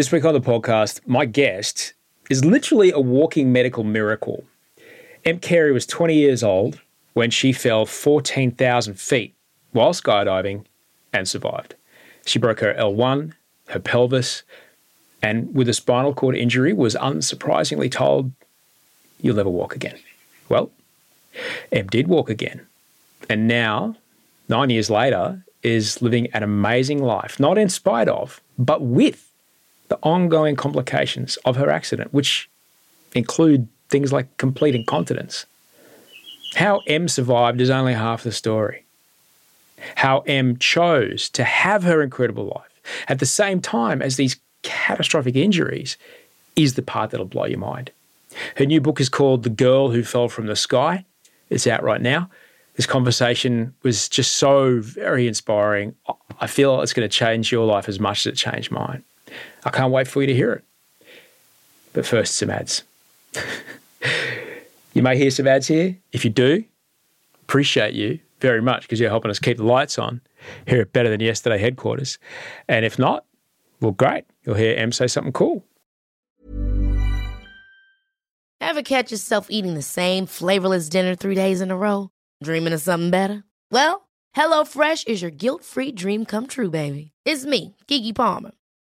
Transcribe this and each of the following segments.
This week on the podcast, my guest is literally a walking medical miracle. Em Carey was 20 years old when she fell 14,000 feet while skydiving and survived. She broke her L1, her pelvis, and with a spinal cord injury was unsurprisingly told, You'll never walk again. Well, Em did walk again. And now, nine years later, is living an amazing life, not in spite of, but with the ongoing complications of her accident, which include things like complete incontinence. How Em survived is only half the story. How Em chose to have her incredible life at the same time as these catastrophic injuries is the part that'll blow your mind. Her new book is called The Girl Who Fell from the Sky. It's out right now. This conversation was just so very inspiring. I feel it's going to change your life as much as it changed mine. I can't wait for you to hear it. But first, some ads. you may hear some ads here. If you do, appreciate you very much because you're helping us keep the lights on here at Better Than Yesterday headquarters. And if not, well, great. You'll hear Em say something cool. Ever catch yourself eating the same flavorless dinner three days in a row? Dreaming of something better? Well, HelloFresh is your guilt free dream come true, baby. It's me, Keke Palmer.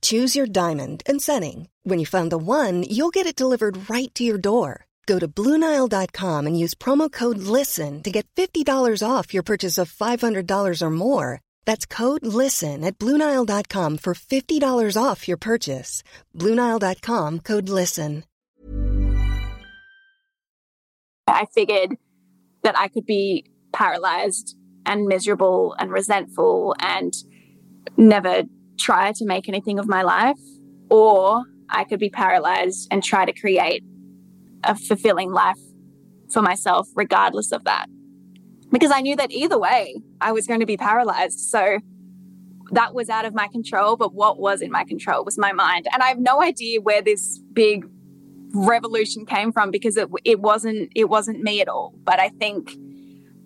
Choose your diamond and setting. When you find the one, you'll get it delivered right to your door. Go to Bluenile.com and use promo code LISTEN to get $50 off your purchase of $500 or more. That's code LISTEN at Bluenile.com for $50 off your purchase. Bluenile.com code LISTEN. I figured that I could be paralyzed and miserable and resentful and never try to make anything of my life, or I could be paralyzed and try to create a fulfilling life for myself, regardless of that. Because I knew that either way, I was going to be paralyzed. So that was out of my control. But what was in my control was my mind. And I have no idea where this big revolution came from because it, it wasn't it wasn't me at all but i think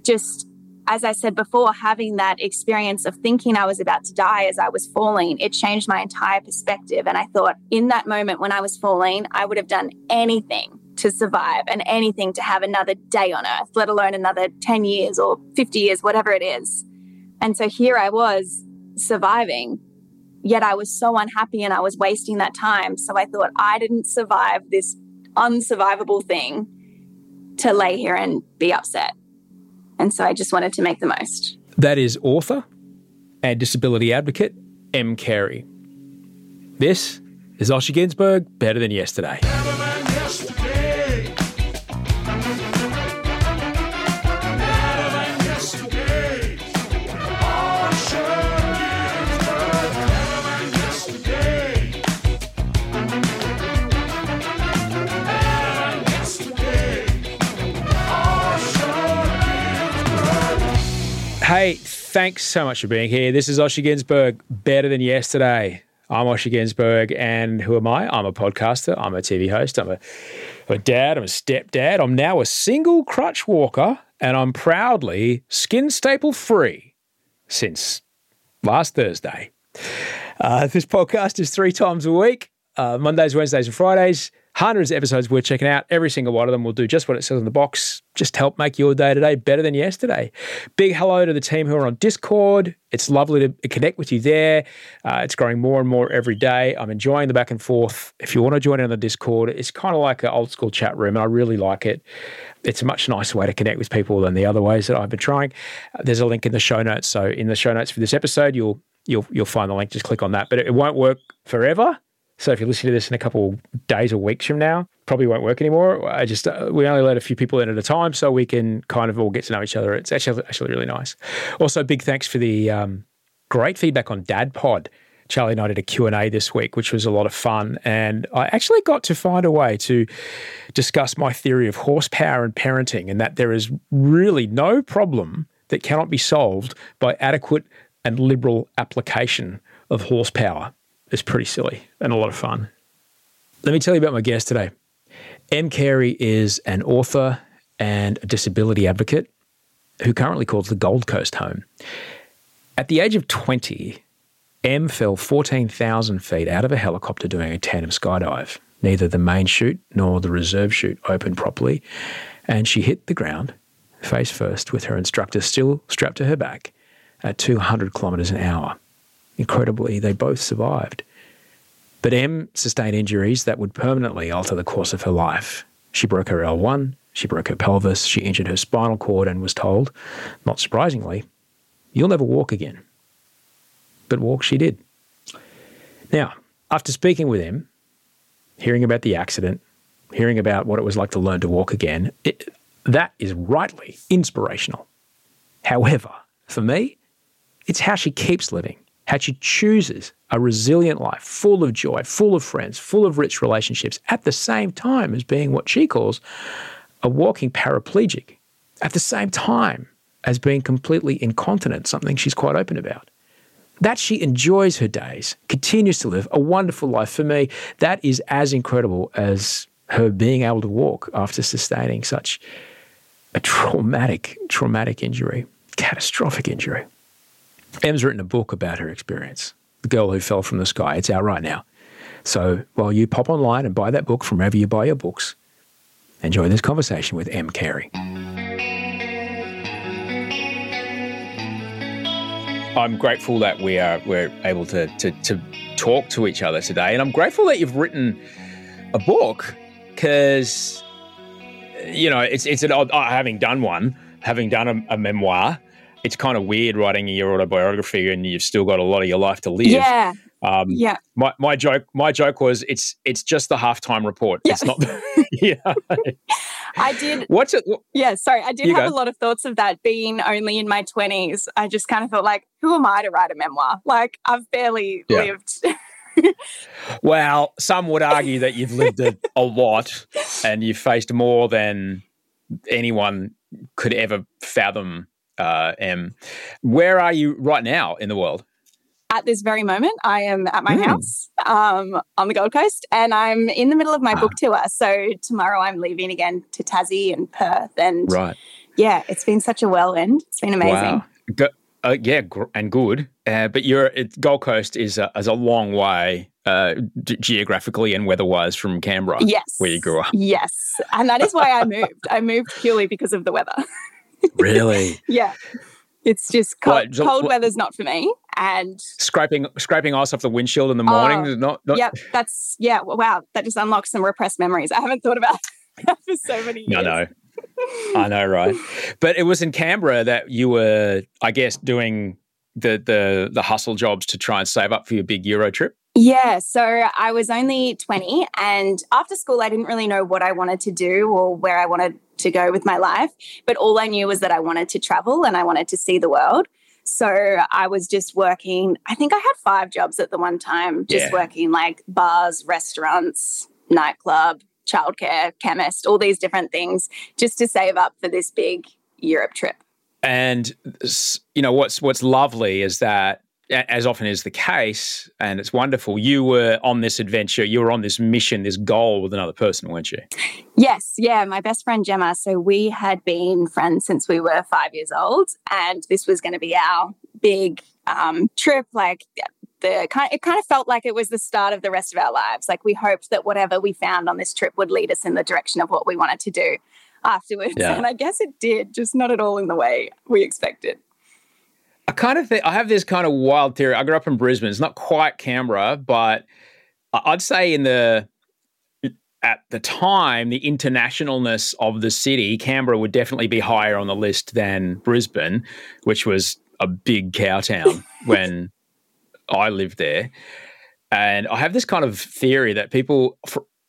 just as i said before having that experience of thinking i was about to die as i was falling it changed my entire perspective and i thought in that moment when i was falling i would have done anything to survive and anything to have another day on earth let alone another 10 years or 50 years whatever it is and so here i was surviving yet I was so unhappy and I was wasting that time. So I thought I didn't survive this unsurvivable thing to lay here and be upset. And so I just wanted to make the most. That is author and disability advocate Em Carey. This is Osher Günsberg, Better Than Yesterday. Thanks so much for being here. This is Osher Günsberg, Better Than Yesterday. I'm Osher Günsberg, and who am I? I'm a podcaster, I'm a TV host, I'm a, I'm a dad, I'm a stepdad. I'm now a single crutch walker, and I'm proudly skin staple free since last Thursday. Uh, this podcast is three times a week uh, Mondays, Wednesdays, and Fridays. Hundreds of episodes worth checking out. Every single one of them will do just what it says on the box, just help make your day today better than yesterday. Big hello to the team who are on Discord. It's lovely to connect with you there. Uh, it's growing more and more every day. I'm enjoying the back and forth. If you want to join in on the Discord, it's kind of like an old school chat room, and I really like it. It's a much nicer way to connect with people than the other ways that I've been trying. Uh, there's a link in the show notes. So in the show notes for this episode, you'll you'll you'll find the link. Just click on that. But it won't work forever. So if you're listening to this in a couple days or weeks from now, probably won't work anymore. I just uh, we only let a few people in at a time, so we can kind of all get to know each other. It's actually actually really nice. Also, big thanks for the um, great feedback on Dad Pod. Charlie and I did a Q&A this week, which was a lot of fun. And I actually got to find a way to discuss my theory of horsepower and parenting and that there is really no problem that cannot be solved by adequate and liberal application of horsepower is pretty silly and a lot of fun. Let me tell you about my guest today. Em Carey is an author and a disability advocate who currently calls the Gold Coast home. At the age of 20, Em fell 14,000 feet out of a helicopter doing a tandem skydive. Neither the main chute nor the reserve chute opened properly, and she hit the ground face first with her instructor still strapped to her back at 200 kilometres an hour. Incredibly, they both survived. But Em sustained injuries that would permanently alter the course of her life. She broke her L1, she broke her pelvis, she injured her spinal cord, and was told, not surprisingly, you'll never walk again. But walk she did. Now, after speaking with him, hearing about the accident, hearing about what it was like to learn to walk again, it, that is rightly inspirational. However, for me, it's how she keeps living how she chooses a resilient life full of joy, full of friends, full of rich relationships, at the same time as being what she calls a walking paraplegic, at the same time as being completely incontinent, something she's quite open about. That she enjoys her days, continues to live a wonderful life for me, that is as incredible as her being able to walk after sustaining such a traumatic, traumatic injury, catastrophic injury. Em's written a book about her experience, The Girl Who Fell from the Sky. It's out right now. So while you pop online and buy that book from wherever you buy your books, enjoy this conversation with Em Carey. I'm grateful that we are we're able to, to to talk to each other today, and I'm grateful that you've written a book because you know it's it's an odd uh, having done one, having done a, a memoir it's kind of weird writing your autobiography and you've still got a lot of your life to live. Yeah. Um, yeah. My, my joke my joke was it's it's just the halftime report. Yeah. It's not. yeah. I did. What's it? Yeah. Sorry, I did have go. a lot of thoughts of that being only in my twenties. I just kind of felt like, who am I to write a memoir? Like I've barely yeah. lived. well, some would argue that you've lived a, a lot and you've faced more than anyone could ever fathom uh, Em. Where are you right now in the world? At this very moment, I am at my mm. house um, on the Gold Coast and I'm in the middle of my ah. book tour. So tomorrow I'm leaving again to Tassie and Perth. And right. yeah, it's been such a whirlwind. It's been amazing. Wow. Go, uh, yeah, gr- and good. Uh, but your Gold Coast is a, is a long way uh, d- geographically and weather-wise from Canberra, yes, where you grew up. Yes, and that is why I moved. I moved purely because of the weather. Really? yeah. It's just cold, what, cold what, weather's not for me. And scraping scraping ice off the windshield in the morning uh, not, not Yeah, that's yeah, wow. That just unlocks some repressed memories. I haven't thought about that for so many years. No, no. I know, right? But it was in Canberra that you were, I guess, doing the the the hustle jobs to try and save up for your big Euro trip. Yeah, so I was only 20 and after school I didn't really know what I wanted to do or where I wanted to go with my life, but all I knew was that I wanted to travel and I wanted to see the world. So I was just working, I think I had 5 jobs at the one time, just yeah. working like bars, restaurants, nightclub, childcare, chemist, all these different things just to save up for this big Europe trip. And you know what's what's lovely is that as often is the case, and it's wonderful, you were on this adventure, you were on this mission, this goal with another person, weren't you? Yes, yeah, my best friend Gemma. So we had been friends since we were five years old, and this was going to be our big um, trip. Like the kind. It kind of felt like it was the start of the rest of our lives. Like we hoped that whatever we found on this trip would lead us in the direction of what we wanted to do afterwards. Yeah. And I guess it did, just not at all in the way we expected. I kind of think I have this kind of wild theory. I grew up in Brisbane. It's not quite Canberra, but I'd say in the at the time, the internationalness of the city, Canberra would definitely be higher on the list than Brisbane, which was a big cow town when I lived there. And I have this kind of theory that people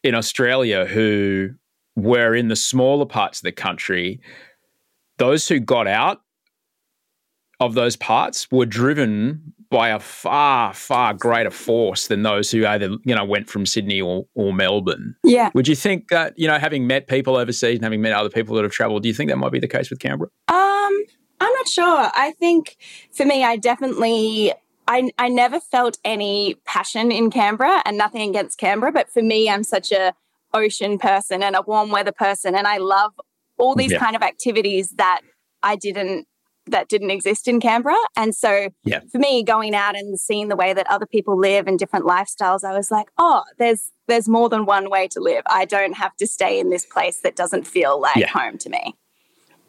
in Australia who were in the smaller parts of the country, those who got out of those parts were driven by a far, far greater force than those who either, you know, went from Sydney or, or Melbourne. Yeah. Would you think that, you know, having met people overseas and having met other people that have traveled, do you think that might be the case with Canberra? Um, I'm not sure. I think for me, I definitely. I, I never felt any passion in Canberra and nothing against Canberra, but for me, I'm such a ocean person and a warm weather person, and I love all these Yeah. kind of activities that I didn't that didn't exist in Canberra. And so Yeah. for me, going out and seeing the way that other people live and different lifestyles, I was like, oh, there's there's more than one way to live. I don't have to stay in this place that doesn't feel like Yeah. home to me.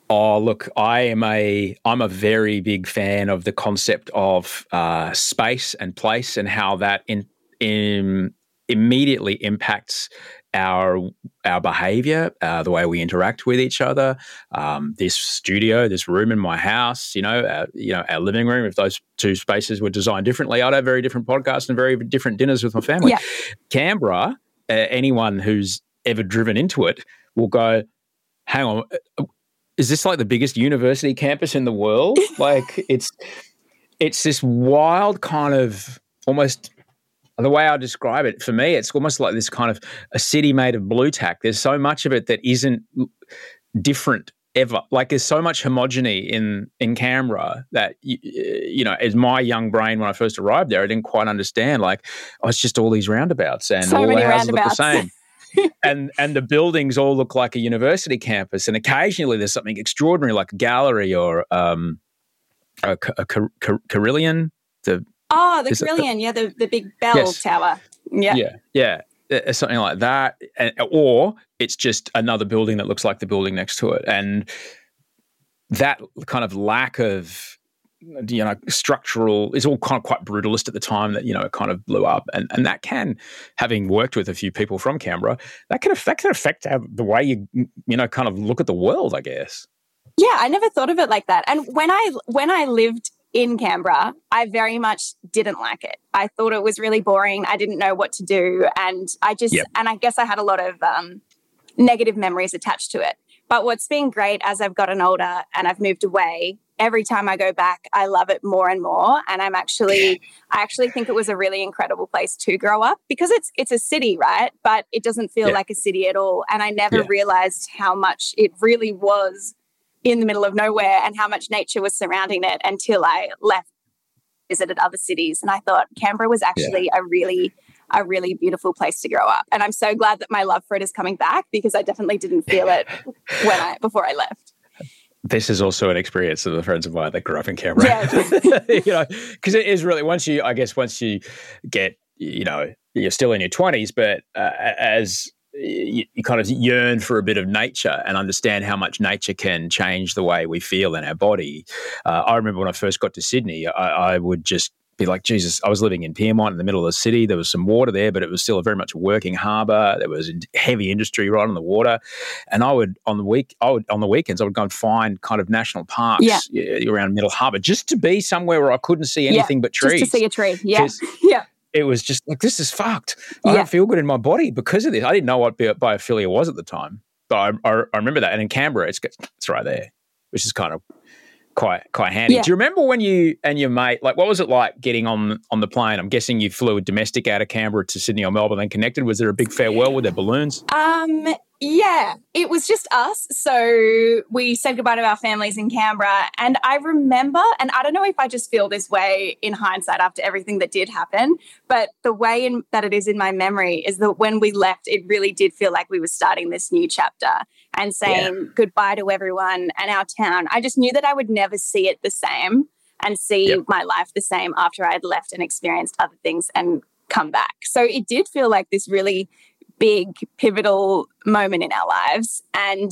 Oh, look, I am a I'm a very big fan of the concept of uh, space and place and how that in, in immediately impacts our our behavior, uh, the way we interact with each other. Um, this studio, this room in my house, you know, uh, you know, our living room. If those two spaces were designed differently, I'd have very different podcasts and very different dinners with my family. Yeah. Canberra, uh, anyone who's ever driven into it will go, hang on, uh, is this like the biggest university campus in the world? like it's it's this wild kind of almost the way I describe it for me, it's almost like this kind of a city made of Blu Tack. There's so much of it that isn't different ever. Like there's so much homogeny in in Canberra that you, you know, as my young brain when I first arrived there, I didn't quite understand. Like, oh, it's just all these roundabouts and So all the houses look the same. and and the buildings all look like a university campus, and occasionally there's something extraordinary like a gallery or um, a, a car- car- carillon. The Oh, the Carillon, yeah, the, the big bell Yes. tower. Yeah. yeah, yeah, uh, something like that, or it's just another building that looks like the building next to it, and that kind of lack of you know structural is all kind of quite brutalist at the time that you know it kind of blew up and and that can having worked with a few people from Canberra that can affect can affect how, the way you you know kind of look at the world I guess Yeah, I never thought of it like that. And when I when I lived in Canberra, I very much didn't like it. I thought it was really boring. I didn't know what to do, and I just Yep. and I guess I had a lot of um, negative memories attached to it. But what's been great as I've gotten older and I've moved away, every time I go back, I love it more and more. And I'm actually, I actually think it was a really incredible place to grow up because it's it's a city, right? But it doesn't feel Yeah. like a city at all. And I never Yeah. realized how much it really was in the middle of nowhere and how much nature was surrounding it until I left, visited other cities, and I thought Canberra was actually a really a really beautiful place to grow up. And I'm so glad that my love for it is coming back because I definitely didn't feel it when I before I left. this is also an experience of the friends of mine that grew up in Canberra. Yeah. you know, because it is really once you, I guess, once you get, you know, you're still in your twenties, but uh, as you, you kind of yearn for a bit of nature and understand how much nature can change the way we feel in our body. Uh, I remember when I first got to Sydney, I, I would just be like, Jesus, I was living in Pyrmont in the middle of the city. There was some water there, but it was still a very much a working harbour. There was heavy industry right on the water. And I would on the week I would on the weekends I would go and find kind of national parks Yeah. yeah, around Middle Harbour just to be somewhere where I couldn't see anything but trees. Just to see a tree. Yeah. Yeah. It was just like this is fucked. I Yeah. don't feel good in my body because of this. I didn't know what bi- biophilia was at the time, but I, I, I remember that. And in Canberra, it's it's right there, which is kind of quite quite handy. Yeah. Do you remember when you and your mate like what was it like getting on on the plane? I'm guessing you flew a domestic out of Canberra to Sydney or Melbourne, then connected. Was there a big farewell with their balloons? Um, yeah, it was just us. So we said goodbye to our families in Canberra. And I remember, and I don't know if I just feel this way in hindsight after everything that did happen, but the way in, that it is in my memory is that when we left, it really did feel like we were starting this new chapter and saying goodbye to everyone and our town. I just knew that I would never see it the same. and see Yep. my life the same after I had left and experienced other things and come back. So it did feel like this really big pivotal moment in our lives and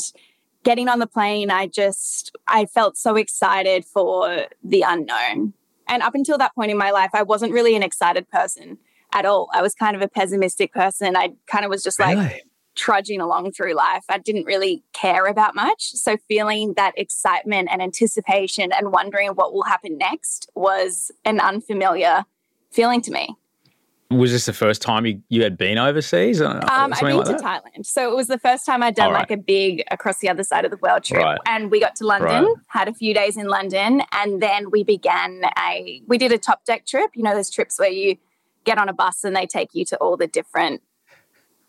getting on the plane I just I felt so excited for the unknown. And up until that point in my life I wasn't really an excited person at all. I was kind of a pessimistic person. I kind of was just like trudging along through life. I didn't really care about much. So feeling that excitement and anticipation and wondering what will happen next was an unfamiliar feeling to me. Was this the first time you, you had been overseas? Uh, Um, I've been like to that? Thailand. So it was the first time I'd done right. like a big across the other side of the world trip. Right. And we got to London, Right. had a few days in London, and then we began a we did a Topdeck trip. You know, those trips where you get on a bus and they take you to all the different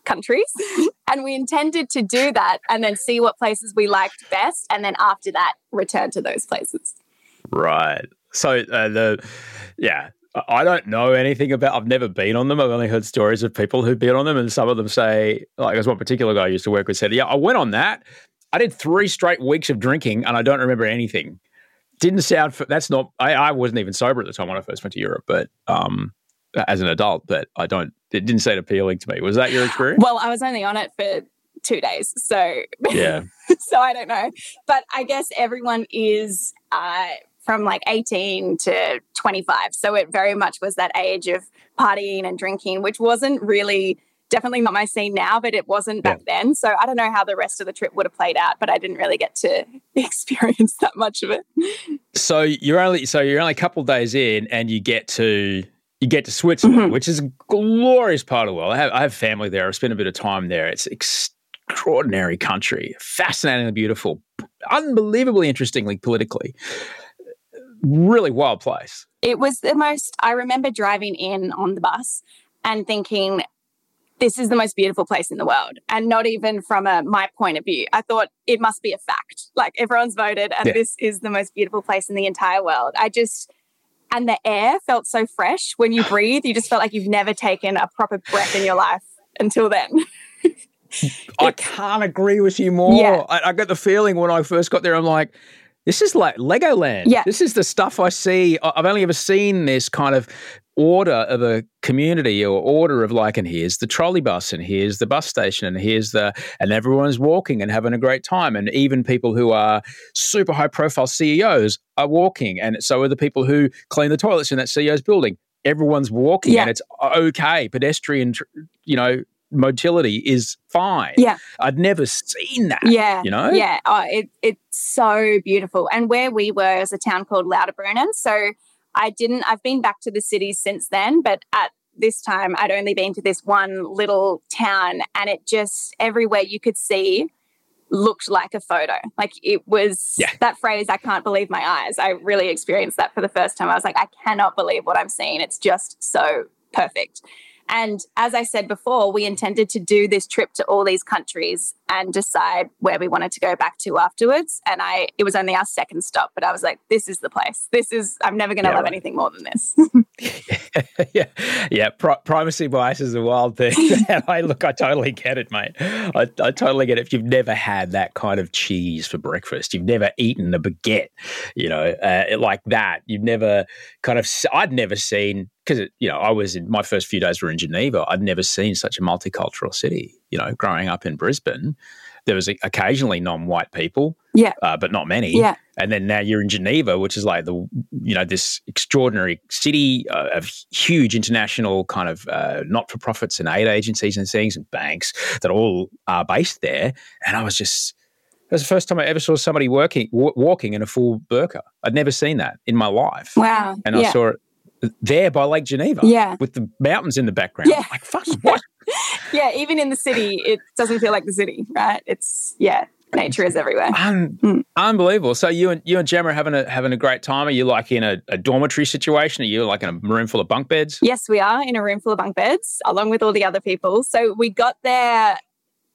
countries. and we intended to do that and then see what places we liked best. And then after that, return to those places. Right. So uh, the yeah, I- don't know anything about. I've never been on them. I've only heard stories of people who've been on them, and some of them say, like, there's one particular guy I used to work with said, "Yeah, I went on that. I did three straight weeks of drinking, and I don't remember anything. Didn't sound. f that's not. I, I wasn't even sober at the time when I first went to Europe, but um, as an adult, but I don't. It didn't sound appealing to me. Was that your experience? Well, I was only on it for two days. So yeah. so I don't know. But I guess everyone is uh, from like 18 to 25. So it very much was that age of partying and drinking, which wasn't really, definitely not my scene now, but it wasn't back then. So I don't know how the rest of the trip would have played out, but I didn't really get to experience that much of it. So you're only so you're only a couple of days in, and you get to you get to Switzerland, Mhm. which is a glorious part of the world. I have, I have family there. I've spent a bit of time there. It's extraordinary country, fascinatingly beautiful, unbelievably interestingly politically, really wild place. It was the most, I remember driving in on the bus and thinking, this is the most beautiful place in the world. And not even from a my point of view. I thought it must be a fact. Like everyone's voted and Yeah. this is the most beautiful place in the entire world. I just and the air felt so fresh when you breathe. You just felt like you've never taken a proper breath in your life until then. I can't agree with you more. Yeah. I, I got the feeling when I first got there, I'm like, this is like Legoland. Yeah. This is the stuff I see. I've only ever seen this kind of order of a community or order of like, and here's the trolley bus, and here's the bus station, and here's the, and everyone's walking and having a great time. And even people who are super high profile CEOs are walking. And so are the people who clean the toilets in that CEO's building. Everyone's walking Yeah. and it's uh, okay. Pedestrian, you know, motility is fine. Yeah. I'd never seen that. Yeah. You know? Yeah. Oh, it, it's so beautiful. And where we were is a town called Lauterbrunnen. So I didn't, I've been back to the city since then, but at this time I'd only been to this one little town and it just, everywhere you could see looked like a photo. Like it was Yeah. that phrase, I can't believe my eyes. I really experienced that for the first time. I was like, I cannot believe what I'm seeing. It's just so perfect. And as I said before, we intended to do this trip to all these countries and decide where we wanted to go back to afterwards. And I, it was only our second stop, but I was like, this is the place. This is, I'm never going to Yeah, love right. anything more than this. yeah, yeah. Pri- primacy bias is a wild thing. and I look, I totally get it, mate. I, I totally get it. If you've never had that kind of cheese for breakfast, you've never eaten a baguette, you know, uh, like that. You've never kind of. I'd never seen because you know I was in my first few days were in Geneva. I'd never seen such a multicultural city. You know, growing up in Brisbane, there was occasionally non-white people, Yeah. uh, but not many. Yeah. and then now you're in Geneva, which is like the you know this extraordinary city uh, of huge international kind of uh, not for profits and aid agencies and things and banks that all are based there. And I was just it was the first time I ever saw somebody working w- walking in a full burqa. I'd never seen that in my life, wow. and I saw it there by Lake Geneva, Yeah. with the mountains in the background. Yeah. like fuck what? yeah. Even in the city, it doesn't feel like the city, right? It's, yeah, nature is everywhere. Un- Mm. Unbelievable. So you and you and Gemma are having a having a great time. Are you like in a, a dormitory situation? Are you like in a room full of bunk beds? Yes, we are in a room full of bunk beds along with all the other people. So we got there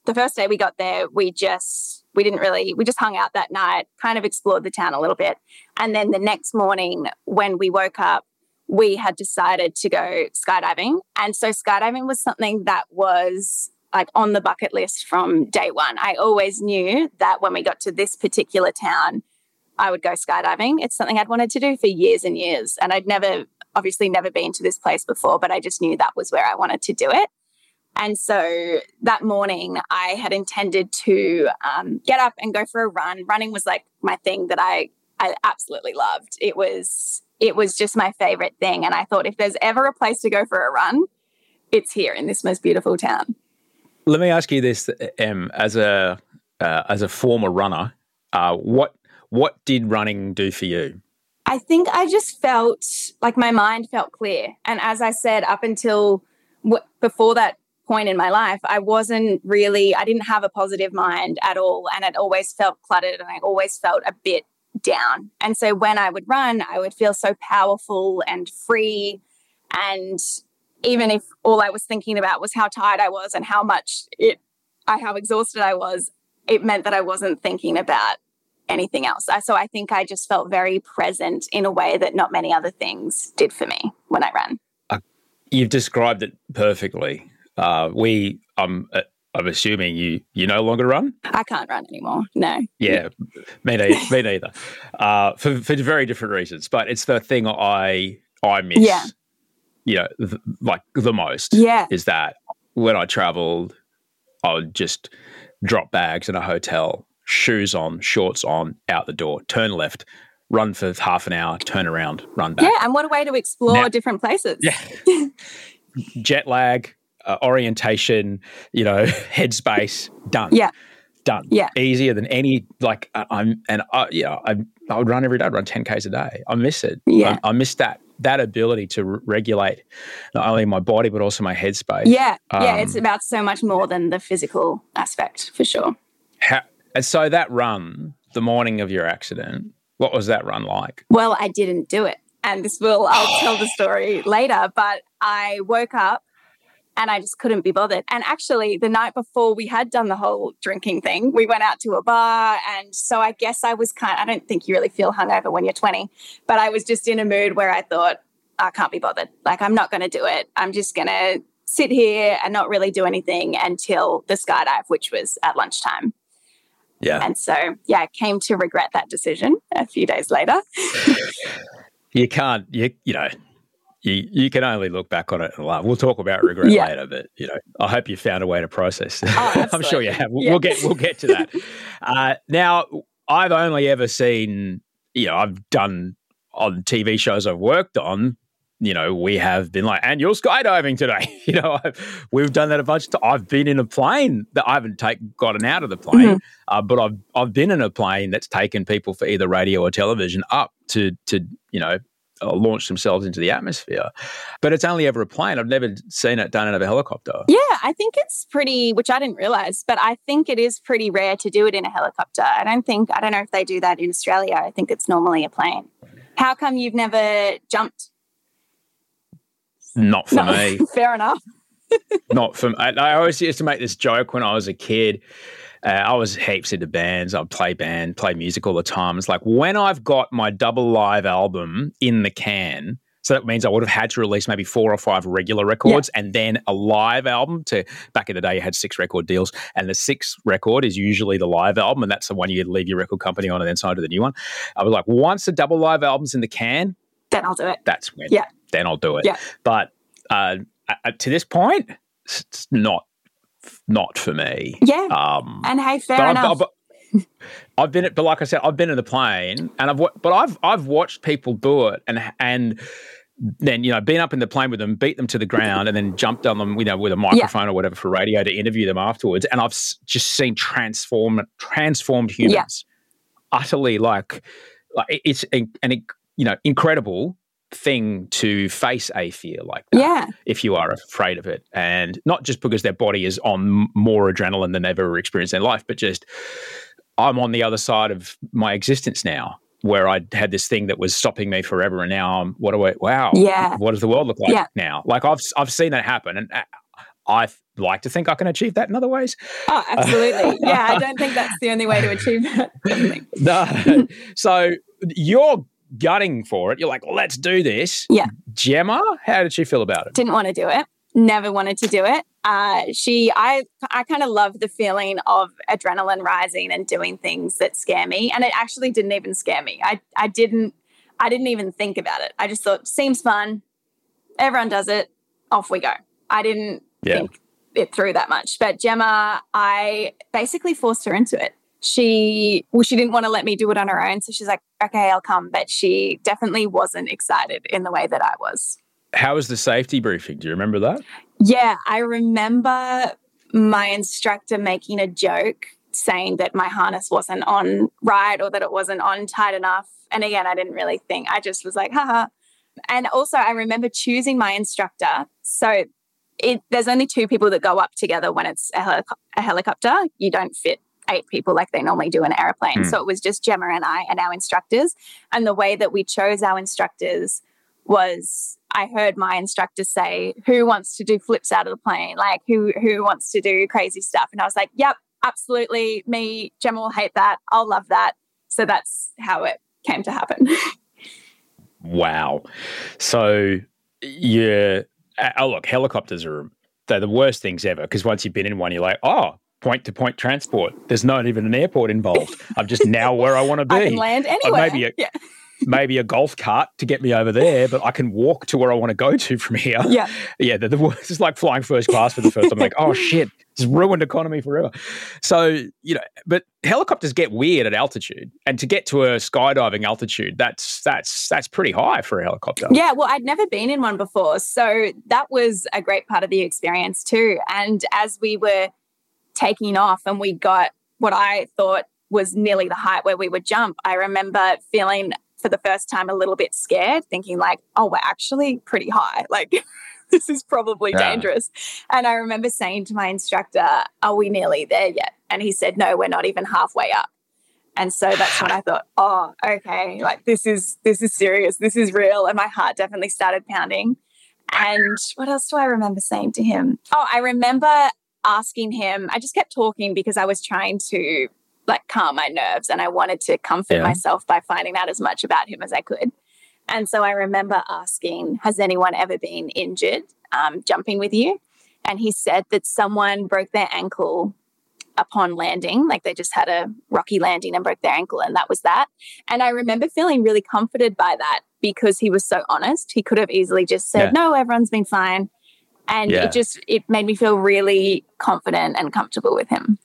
the first day we got there, we just we didn't really we just hung out that night, kind of explored the town a little bit. And then the next morning when we woke up, we had decided to go skydiving. And so skydiving was something that was like on the bucket list from day one. I always knew that when we got to this particular town, I would go skydiving. It's something I'd wanted to do for years and years. And I'd never, obviously, never been to this place before, but I just knew that was where I wanted to do it. And so that morning, I had intended to um, get up and go for a run. Running was like my thing that I I absolutely loved. It was it was just my favorite thing. And I thought if there's ever a place to go for a run, it's here in this most beautiful town. Let me ask you this, Em, as a uh, as a former runner, uh, what what did running do for you? I think I just felt like my mind felt clear. And as I said, up until w- before that point in my life, I wasn't really, I didn't have a positive mind at all. And it always felt cluttered and I always felt a bit down. And so when I would run, I would feel so powerful and free. And even if all I was thinking about was how tired I was and how much it, I, how exhausted I was, it meant that I wasn't thinking about anything else. So I think I just felt very present in a way that not many other things did for me when I ran. Uh, you've described it perfectly. Uh, we, um, uh, I'm assuming you you no longer run. I can't run anymore. No. Yeah, me neither. me neither. Uh, for for very different reasons, but it's the thing I I miss. Yeah. You know, th- like the most. Yeah. Is that when I travelled, I would just drop bags in a hotel, shoes on, shorts on, out the door, turn left, run for half an hour, turn around, run back. Yeah, and what a way to explore now, different places. Yeah. Jet lag, uh, orientation, you know, headspace, done. Yeah. Done. Yeah. Easier than any, like, I'm, and I, yeah, I, I would run every day, I'd run 10 Ks a day. I miss it. Yeah. I, I miss that, that ability to re- regulate not only my body, but also my headspace. Yeah. Um, yeah. It's about so much more than the physical aspect for sure. How, and so that run, the morning of your accident, what was that run like? Well, I didn't do it. And this will, I'll tell the story later, but I woke up and I just couldn't be bothered. And actually, the night before we had done the whole drinking thing, we went out to a bar. And so I guess I was kind I don't think you really feel hungover when you're 20, but I was just in a mood where I thought, I can't be bothered. Like, I'm not going to do it. I'm just going to sit here and not really do anything until the skydive, which was at lunchtime. Yeah. And so, yeah, I came to regret that decision a few days later. you can't, you, you know, you, you can only look back on it and laugh. We'll talk about regret yeah. later, but you know, I hope you found a way to process. Oh, I'm sure you have. We'll, yeah. we'll, get we'll get to that. uh, now, I've only ever seen, you know, I've done on TV shows I've worked on. You know, we have been like, and you're skydiving today. You know, I've, we've done that a bunch. Of I've been in a plane that I haven't take, gotten out of the plane, mm-hmm. uh, but I've I've been in a plane that's taken people for either radio or television up to to you know uh, launch themselves into the atmosphere. But it's only ever a plane. I've never seen it done out of a helicopter. Yeah, I think it's pretty, which I didn't realize, but I think it is pretty rare to do it in a helicopter. I don't think, I don't know if they do that in Australia. I think it's normally a plane. How come you've never jumped? Not for no, me. Fair enough. Not for I, I always used to make this joke when I was a kid. Uh, I was heaps into bands. I'd play band, play music all the time. It's like when I've got my double live album in the can, so that means I would have had to release maybe four or five regular records yeah. and then a live album. To back in the day, you had six record deals, and the sixth record is usually the live album, and that's the one you leave your record company on and then sign to the new one. I was like, once the double live album's in the can, then I'll do it. That's when. Yeah. Then I'll do it. Yeah. But uh, to this point, it's not not for me. Yeah. Um, and hey, fair enough. I've, I've been, but like I said, I've been in the plane, and I've, but I've, I've watched people do it, and and then you know, been up in the plane with them, beat them to the ground, and then jumped on them, you know, with a microphone yeah. or whatever for radio to interview them afterwards, and I've just seen transform transformed humans, yeah. utterly like, like it's an, an you know incredible thing to face a fear like that yeah. if you are afraid of it. And not just because their body is on more adrenaline than they've ever experienced in life, but just I'm on the other side of my existence now where I had this thing that was stopping me forever. And now I'm, what do I, wow. Yeah. What does the world look like yeah. now? Like I've, I've seen that happen. And uh, I like to think I can achieve that in other ways. Oh, absolutely. yeah. I don't think that's the only way to achieve that. no. So you're gutting for it. You're like, let's do this. Yeah. Gemma, how did she feel about it? Didn't want to do it. Never wanted to do it. uh, she, I, I kind of love the feeling of adrenaline rising and doing things that scare me. And it actually didn't even scare me. I, I didn't, I didn't even think about it. I just thought, seems fun. Everyone does it. Off we go. I didn't Yeah. think it through that much. But Gemma, I basically forced her into it. She, well, she didn't want to let me do it on her own. So she's like, okay, I'll come. But she definitely wasn't excited in the way that I was. How was the safety briefing? Do you remember that? Yeah, I remember my instructor making a joke saying that my harness wasn't on right or that it wasn't on tight enough. And again, I didn't really think, I just was like, haha. And also, I remember choosing my instructor. So it, there's only two people that go up together when it's a, helico- a helicopter. You don't fit eight people like they normally do in an airplane. Hmm. So it was just Gemma and I and our instructors. And the way that we chose our instructors was I heard my instructor say, "Who wants to do flips out of the plane? Like who who wants to do crazy stuff?" And I was like, "Yep, absolutely. Me, Gemma will hate that. I'll love that." So that's how it came to happen. Wow. So, yeah. Oh, look, helicopters are they're the worst things ever because once you've been in one, you're like, oh, point to point transport. There's not even an airport involved. I'm just now where I want to be. I can land anywhere. maybe a, yeah. maybe a golf cart to get me over there, but I can walk to where I want to go to from here. Yeah. Yeah, the, the. It's like flying first class for the first time. like, oh shit, it's ruined economy forever. So you know, but helicopters get weird at altitude, and to get to a skydiving altitude, that's that's that's pretty high for a helicopter. Yeah, well, I'd never been in one before. So that was a great part of the experience too. And as we were taking off and we got what I thought was nearly the height where we would jump, I remember feeling for the first time a little bit scared, thinking like, oh, we're actually pretty high. Like, this is probably Yeah. dangerous. And I remember saying to my instructor, are we nearly there yet? And he said, no, we're not even halfway up. And so that's when I thought, oh, okay, like this is this is serious, this is real, and my heart definitely started pounding. And what else do I remember saying to him? Oh, I remember asking him. I just kept talking because I was trying to like calm my nerves, and I wanted to comfort Yeah. myself by finding out as much about him as I could. And so I remember asking, "Has anyone ever been injured um, jumping with you?" And he said that someone broke their ankle upon landing. Like they just had a rocky landing and broke their ankle, and that was that. And I remember feeling really comforted by that because he was so honest. He could have easily just said, Yeah. No, everyone's been fine. And Yeah. it just it made me feel really confident and comfortable with him.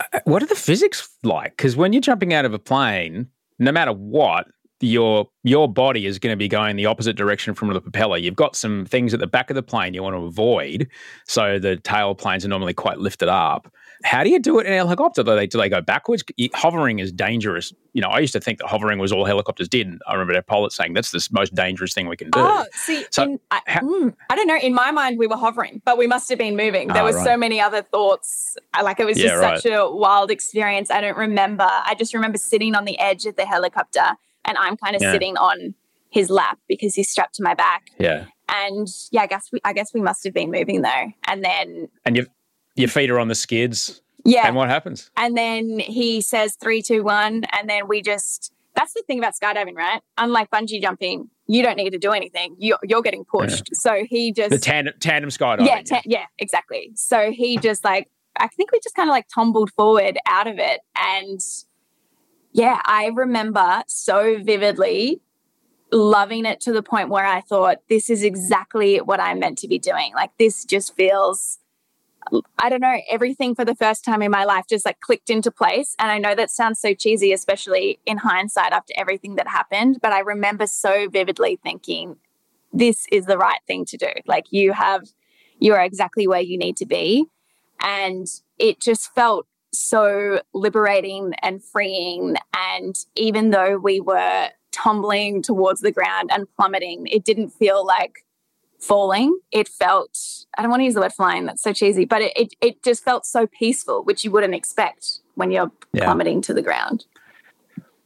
Uh, what are the physics like? Because when you're jumping out of a plane, no matter what, your your body is going to be going the opposite direction from the propeller. You've got some things at the back of the plane you want to avoid, so the tail planes are normally quite lifted up. How do you do it in a helicopter? Do they do they go backwards? Hovering is dangerous. You know, I used to think that hovering was all helicopters did. I remember their pilot saying that's the most dangerous thing we can do. Oh, see, So, in, I, how- mm, I don't know. In my mind, we were hovering, but we must have been moving. There Ah, was right. so many other thoughts. Like it was Yeah, just such a wild experience. I don't remember. I just remember sitting on the edge of the helicopter, and I'm kind of Yeah. sitting on his lap because he's strapped to my back. Yeah, And yeah, I guess we, I guess we must have been moving though. And then and your your feet are on the skids. yeah, And what happens? and then he says three, two, one, and then we just. That's the thing about skydiving, right? Unlike bungee jumping, you don't need to do anything. You're, you're getting pushed. So he just The tandem tandem skydiving. yeah, ta- yeah, exactly. So he just like, I think we just kind of like tumbled forward out of it. And yeah, I remember so vividly loving it to the point where I thought, this is exactly what I'm meant to be doing. Like, this just feels, I don't know, everything for the first time in my life just like clicked into place. And I know that sounds so cheesy, especially in hindsight after everything that happened. But I remember so vividly thinking, this is the right thing to do. Like, you have, you are exactly where you need to be. And it just felt so liberating and freeing. And even though we were tumbling towards the ground and plummeting, it didn't feel like falling. It felt, I don't want to use the word flying, that's so cheesy, but it, it, it just felt so peaceful, which you wouldn't expect when you're Yeah. plummeting to the ground.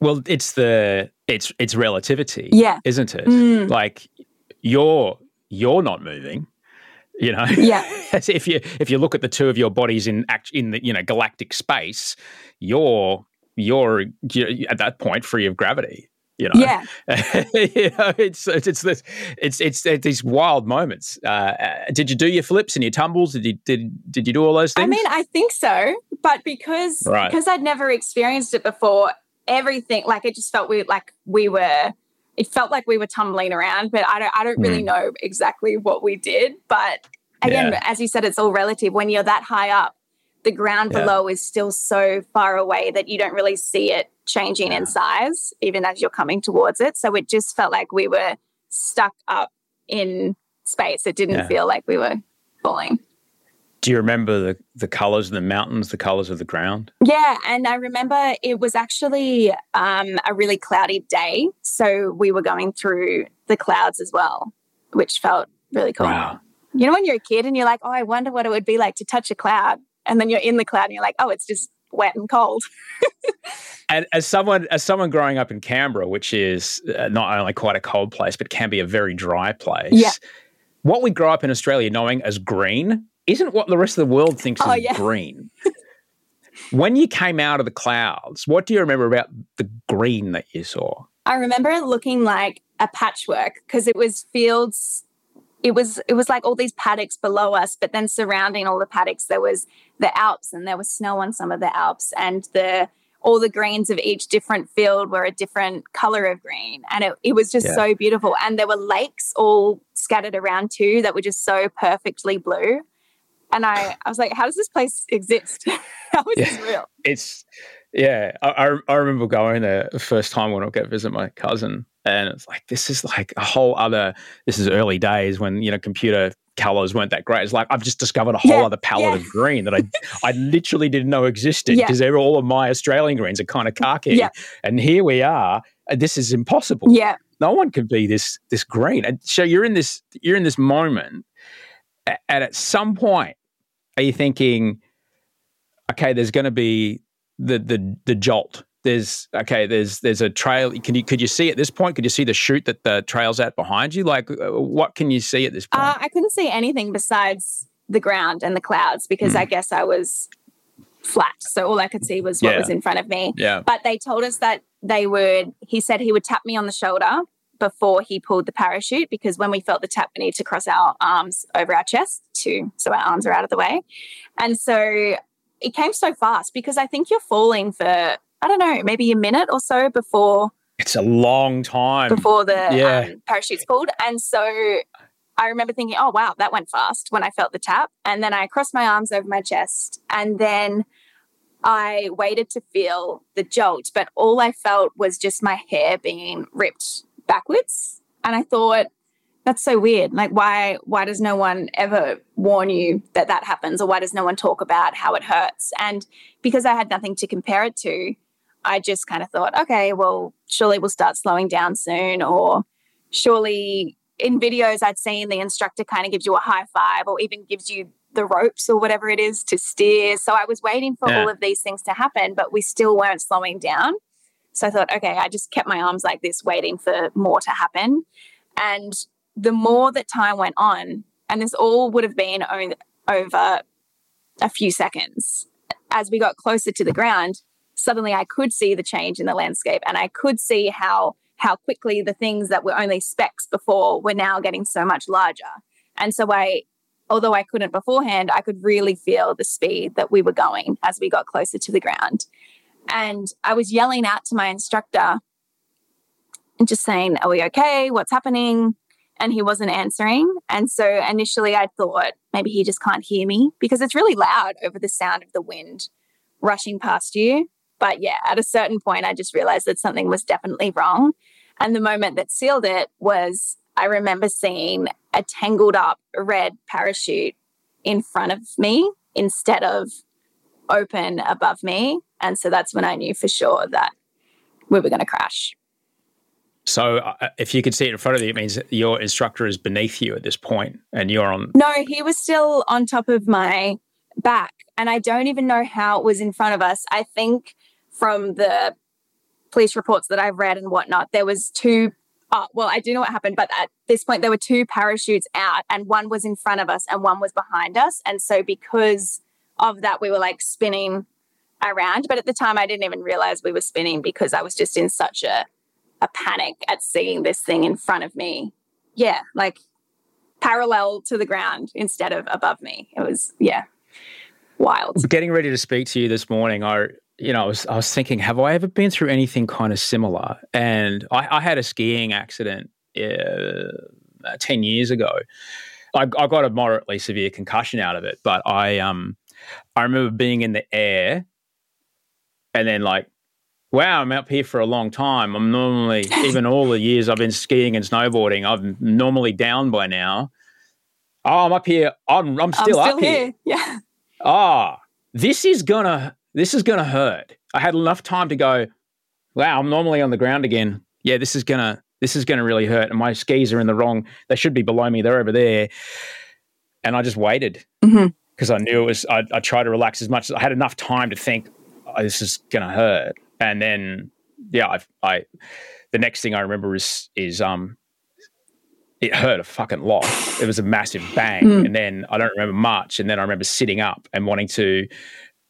Well, it's the it's it's relativity, Yeah. isn't it? Mm. Like you're you're not moving, you know. Yeah. If you if you look at the two of your bodies in act in the you know galactic space, you're you're, you're at that point free of gravity. You know, Yeah. you know, it's it's it's this, it's, it's it's these wild moments. Uh, uh, did you do your flips and your tumbles? Did you did did you do all those things? I mean, I think so, but because Right. because I'd never experienced it before, everything like it just felt we like we were. It felt like we were tumbling around, but I don't. I don't really Mm. know exactly what we did. But again, Yeah. as you said, it's all relative. When you're that high up, the ground Yeah. below is still so far away that you don't really see it changing in size, even as you're coming towards it. So it just felt like we were stuck up in space. It didn't Yeah. feel like we were falling. do you remember the the colors of the mountains, the colors of the ground? Yeah, and I remember it was actually um, a really cloudy day, so we were going through the clouds as well, which felt really cool. Wow. You know, when you're a kid and you're like, "Oh, I wonder what it would be like to touch a cloud," and then you're in the cloud and you're like, "Oh, it's just wet and cold." And as someone as someone growing up in Canberra, which is uh, not only quite a cold place, but can be a very dry place. Yeah. What we grow up in Australia knowing as green isn't what the rest of the world thinks Oh, is yeah. green. when you came out of the clouds, what do you remember about the green that you saw? I remember it looking like a patchwork because it was fields. It was it was like all these paddocks below us, but then surrounding all the paddocks there was the Alps, and there was snow on some of the Alps, and the all the greens of each different field were a different color of green, and it, it was just Yeah. so beautiful. And there were lakes all scattered around too that were just so perfectly blue. And I, I was like, how does this place exist? how is this real? It's yeah. I, I remember going there the first time when I go visit my cousin, and it's like this is like a whole other. This is early days when you know computer colors weren't that great. It's like I've just discovered a whole Yeah, other palette yeah. of green that I I literally didn't know existed Yeah. because all of my Australian greens are kind of khaki, Yeah. and here we are. This is impossible. Yeah, No one can be this this green. And so you're in this you're in this moment, and at some point, are you thinking? okay, there's going to be the the the jolt. There's okay. There's there's a trail. Can you could you see at this point? Could you see the chute that the trail's at behind you? Like, uh, what can you see at this point? Uh, I couldn't see anything besides the ground and the clouds because I guess I was flat. So all I could see was what. Yeah. was in front of me. yeah, But they told us that they would, he said he would tap me on the shoulder before he pulled the parachute because when we felt the tap, we need to cross our arms over our chest to so our arms are out of the way. And so it came so fast because I think you're falling for, I don't know, maybe a minute or so before it's a long time. before the Yeah. um, parachute's pulled. And so I remember thinking, oh, wow, that went fast when I felt the tap. And then I crossed my arms over my chest. And then I waited to feel the jolt. But all I felt was just my hair being ripped backwards. And I thought, that's so weird. Like, why? Why does no one ever warn you that that happens, or why does no one talk about how it hurts? And because I had nothing to compare it to, I just kind of thought, okay, well, surely we'll start slowing down soon, or surely in videos I'd seen the instructor kind of gives you a high five or even gives you the ropes or whatever it is to steer. So I was waiting for Yeah. all of these things to happen, but we still weren't slowing down. So I thought, okay, I just kept my arms like this, waiting for more to happen. And the more that time went on, and this all would have been over a few seconds, as we got closer to the ground, suddenly I could see the change in the landscape and I could see how how quickly the things that were only specks before were now getting so much larger. And so I although I couldn't beforehand, I could really feel the speed that we were going as we got closer to the ground. And I was yelling out to my instructor and just saying, Are we okay? What's happening? And he wasn't answering. And so initially I thought maybe he just can't hear me because it's really loud over the sound of the wind rushing past you. But yeah, at a certain point, I just realized that something was definitely wrong. And the moment that sealed it was I remember seeing a tangled up red parachute in front of me instead of open above me. And so that's when I knew for sure that we were going to crash. So, uh, if you could see it in front of you, it means your instructor is beneath you at this point, and you're on. No, he was still on top of my back. And I don't even know how it was in front of us. I think from the police reports that I've read and whatnot, there was two. Oh, well, I do know what happened, but at this point, there were two parachutes out, and one was in front of us and one was behind us. And so, because of that, we were like spinning around. But at the time, I didn't even realize we were spinning because I was just in such a, a panic at seeing this thing in front of me. Yeah, like parallel to the ground instead of above me. It was, yeah, wild. Getting ready to speak to you this morning, I you know, I was, I was thinking, have I ever been through anything kind of similar? And I, I had a skiing accident uh, 10 years ago. I, I, got a moderately severe concussion out of it, but I, um, I remember being in the air and then like, wow, I'm up here for a long time. I'm normally, even all the years I've been skiing and snowboarding, I'm normally down by now. Oh, I'm up here. I'm, I'm still, I'm still up here. here. Yeah. Ah, oh, this is gonna this is going to hurt. I had enough time to go, wow, I'm normally on the ground again. Yeah, this is going to, this is going to really hurt. And my skis are in the wrong, they should be below me. They're over there. And I just waited because mm-hmm. I knew it was, I, I tried to relax as much as I had enough time to think, oh, this is going to hurt. And then, yeah, I, I, the next thing I remember is, is, um, it hurt a fucking lot. It was a massive bang. Mm. And then I don't remember much. And then I remember sitting up and wanting to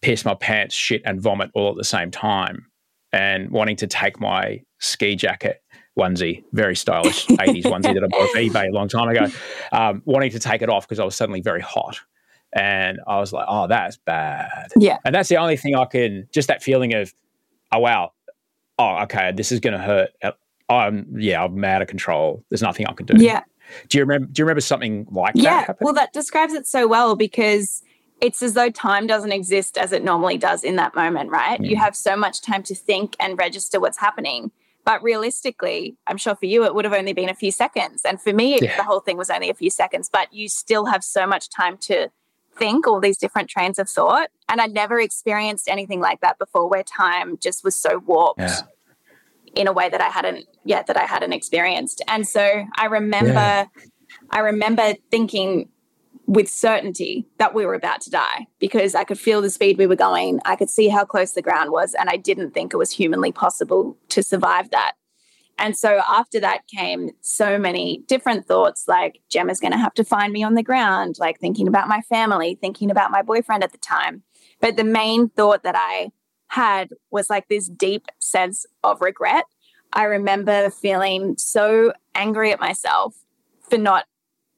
piss my pants, shit, and vomit all at the same time, and wanting to take my ski jacket onesie, very stylish 80s onesie that I bought off eBay a long time ago, um, wanting to take it off because I was suddenly very hot. And I was like, oh, that's bad. Yeah. And that's the only thing I can, just that feeling of, oh, wow, oh, okay, this is going to hurt. I'm, yeah, I'm out of control. There's nothing I can do. Yeah. Do you remember, do you remember something like yeah, that? Yeah. Well, that describes it so well because it's as though time doesn't exist as it normally does in that moment, right? Mm. You have so much time to think and register what's happening. But realistically, I'm sure for you, it would have only been a few seconds. And for me, yeah. the whole thing was only a few seconds, but you still have so much time to think all these different trains of thought. And I'd never experienced anything like that before where time just was so warped. Yeah. In a way that I hadn't yet that I hadn't experienced. And so I remember yeah. I remember thinking with certainty that we were about to die because I could feel the speed we were going. I could see how close the ground was, and I didn't think it was humanly possible to survive that. And so after that came so many different thoughts like Gemma's going to have to find me on the ground, like thinking about my family, thinking about my boyfriend at the time. But the main thought that I had was like this deep sense of regret. I remember feeling so angry at myself for not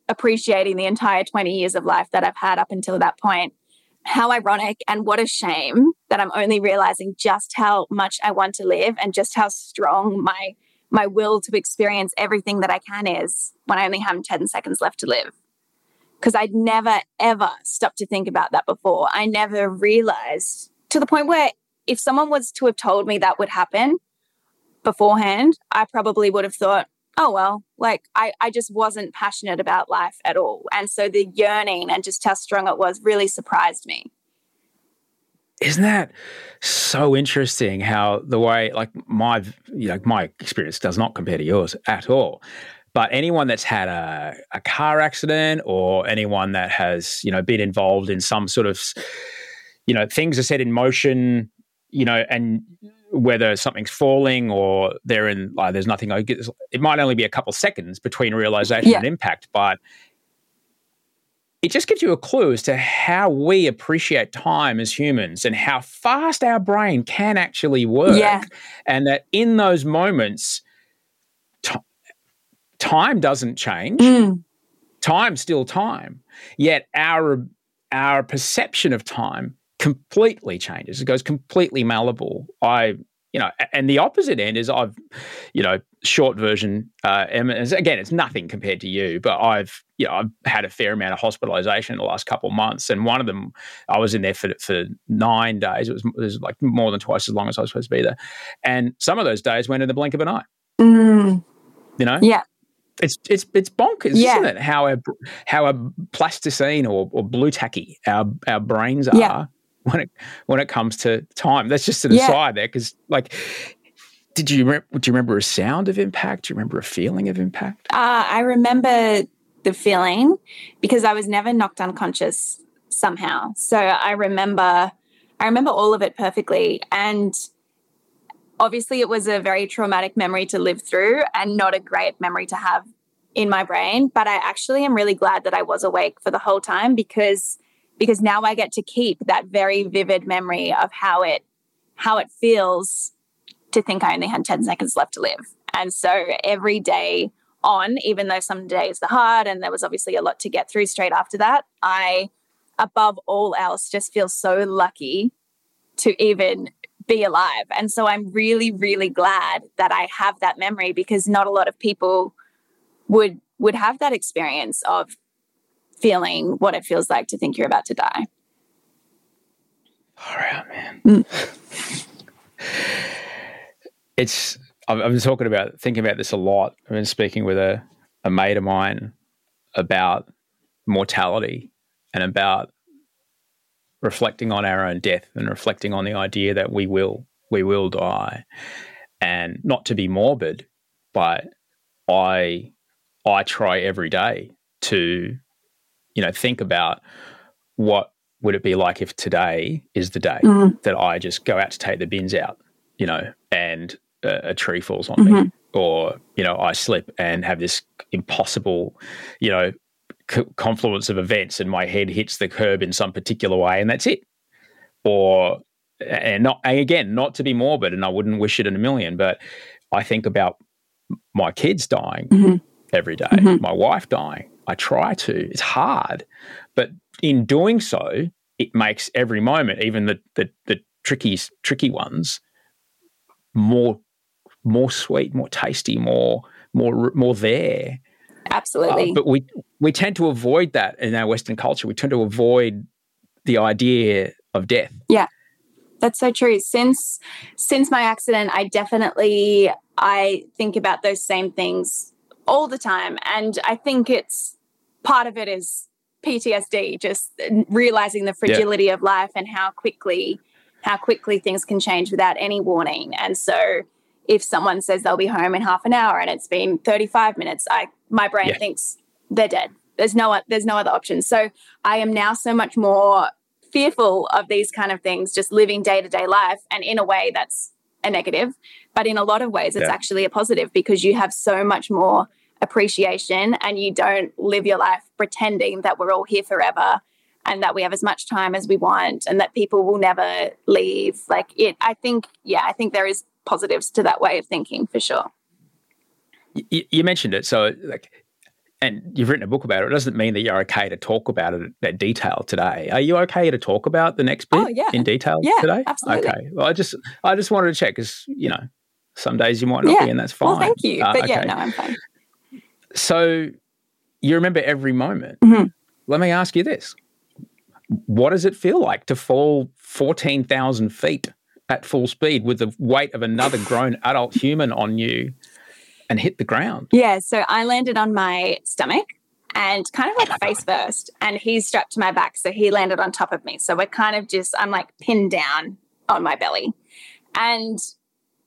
appreciating the entire 20 years of life that I've had up until that point. How ironic and what a shame that I'm only realizing just how much I want to live and just how strong my my will to experience everything that I can is when I only have 10 seconds left to live. Because I'd never, ever stopped to think about that before. I never realized to the point where if someone was to have told me that would happen beforehand, I probably would have thought, oh well like I, I just wasn't passionate about life at all. And so the yearning and just how strong it was really surprised me. Isn't that so interesting how the way like my you know my experience does not compare to yours at all. But anyone that's had a, a car accident or anyone that has you know been involved in some sort of you know things are set in motion you know and whether something's falling or they're in like there's nothing it might only be a couple seconds between realization yeah. and impact but it just gives you a clue as to how we appreciate time as humans and how fast our brain can actually work yeah. and that in those moments t- time doesn't change mm. time's still time yet our our perception of time completely changes. It goes completely malleable. I, you know, and the opposite end is I've, you know, short version. Uh, again, it's nothing compared to you, but I've, you know, I've had a fair amount of hospitalization in the last couple of months, and one of them, I was in there for for nine days. It was, it was like more than twice as long as I was supposed to be there, and some of those days went in the blink of an eye. Mm. You know, yeah it's it's it's bonkers, yeah. isn't it? How how a plasticine or, or Blu Tacky our our brains are yeah when it when it comes to time. That's just an yeah. aside there, because like, did you re- do you remember a sound of impact? Do you remember a feeling of impact? Uh, I remember the feeling because I was never knocked unconscious somehow. So I remember I remember all of it perfectly, and obviously it was a very traumatic memory to live through and not a great memory to have in my brain. But I actually am really glad that I was awake for the whole time because because now I get to keep that very vivid memory of how it how it feels to think I only had 10 seconds left to live And so every day on, even though some days are hard and there was obviously a lot to get through straight after that, I, above all else, just feel so lucky to even be alive. And so I'm really, really glad that I have that memory because not a lot of people would would have that experience of feeling what it feels like to think you're about to die. All right, man. Mm. it's I've, I've been talking about thinking about this a lot. I've been speaking with a, a mate of mine about mortality and about reflecting on our own death and reflecting on the idea that we will we will die and not to be morbid but i i try every day to you know think about what would it be like if today is the day mm-hmm. that i just go out to take the bins out you know and a, a tree falls on mm-hmm. me or you know i slip and have this impossible you know confluence of events and my head hits the curb in some particular way and that's it or and not and again not to be morbid and i wouldn't wish it in a million but i think about my kids dying mm-hmm. every day, mm-hmm. my wife dying i try to it's hard but in doing so it makes every moment even the the, the tricky tricky ones more more sweet more tasty more more more there Absolutely. Uh, but we we tend to avoid that in our Western culture. We tend to avoid the idea of death. Yeah. That's so true. Since since my accident, I definitely I think about those same things all the time. And I think it's part of it is PTSD, just realizing the fragility yeah. of life and how quickly how quickly things can change without any warning. And so if someone says they'll be home in half an hour and it's been 35 minutes, I my brain yeah. thinks they're dead. There's no there's no other option. So I am now so much more fearful of these kind of things, just living day to day life, and in a way that's a negative, but in a lot of ways it's yeah. actually a positive because you have so much more appreciation and you don't live your life pretending that we're all here forever and that we have as much time as we want and that people will never leave like it i think yeah i think there is positives to that way of thinking for sure. You, you mentioned it, so like, and you've written a book about it. It doesn't mean that you're okay to talk about it in detail today. Are you okay to talk about the next bit oh, yeah. in detail yeah, today? Absolutely. Okay. Well, I just I just wanted to check because you know some days you might not yeah. be, and that's fine. Well, thank you, uh, but okay. yeah, no, I'm fine. So you remember every moment. Mm-hmm. Let me ask you this: What does it feel like to fall fourteen thousand feet? at full speed with the weight of another grown adult human on you and hit the ground? Yeah, so I landed on my stomach and kind of like face first, and he's strapped to my back. So he landed on top of me. So we're kind of just, I'm like pinned down on my belly. And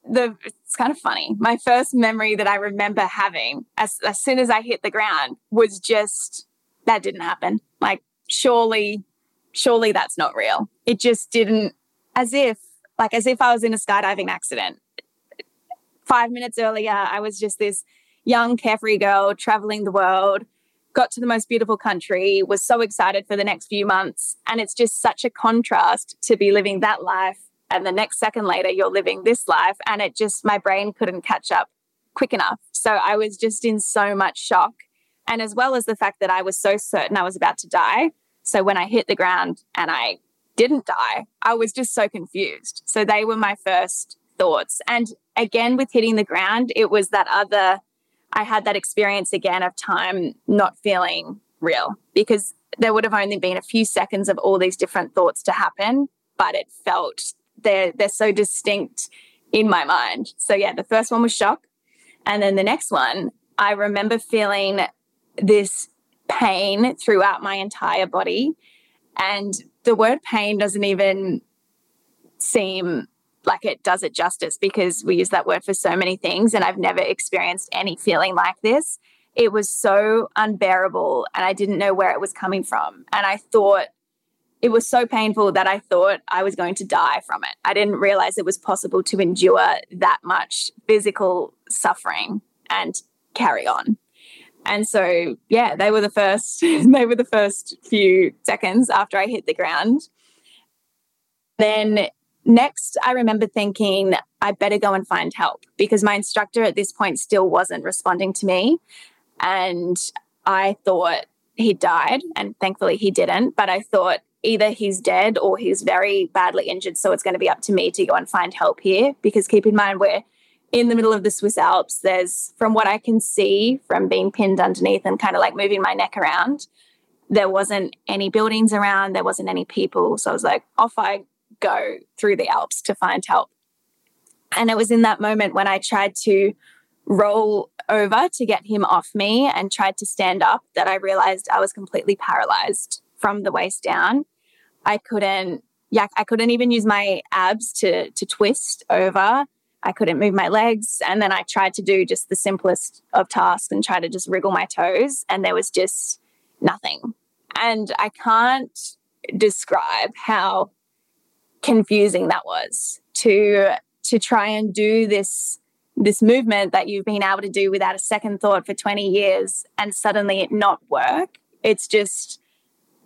the it's kind of funny. My first memory that I remember having as, as soon as I hit the ground was just that didn't happen. Like, surely, surely that's not real. It just didn't, as if like as if I was in a skydiving accident. Five minutes earlier, I was just this young, carefree girl traveling the world, got to the most beautiful country, was so excited for the next few months. And it's just such a contrast to be living that life. And the next second later, you're living this life. And it just, my brain couldn't catch up quick enough. So I was just in so much shock. And as well as the fact that I was so certain I was about to die. So when I hit the ground and I didn't die. I was just so confused. So they were my first thoughts. And again, with hitting the ground, it was that other, I had that experience again of time not feeling real because there would have only been a few seconds of all these different thoughts to happen, but it felt they're, they're so distinct in my mind. So yeah, the first one was shock. And then the next one, I remember feeling this pain throughout my entire body. And the word pain doesn't even seem like it does it justice because we use that word for so many things and I've never experienced any feeling like this. It was so unbearable and I didn't know where it was coming from. And I thought it was so painful that I thought I was going to die from it. I didn't realize it was possible to endure that much physical suffering and carry on. And so, yeah, they were the first, they were the first few seconds after I hit the ground. Then next, I remember thinking, I better go and find help because my instructor at this point still wasn't responding to me. And I thought he died, and thankfully he didn't. But I thought either he's dead or he's very badly injured. So it's going to be up to me to go and find help here. Because keep in mind, we're in the middle of the Swiss Alps. There's, from what I can see from being pinned underneath and kind of like moving my neck around, there wasn't any buildings around, there wasn't any people. So I was like, off I go through the Alps to find help. And it was in that moment when I tried to roll over to get him off me and tried to stand up that I realized I was completely paralyzed from the waist down. I couldn't yeah, I couldn't even use my abs to to twist over. I couldn't move my legs. And then I tried to do just the simplest of tasks and try to just wriggle my toes. And there was just nothing. And I can't describe how confusing that was to to try and do this this movement that you've been able to do without a second thought for 20 years and suddenly it not work. It's just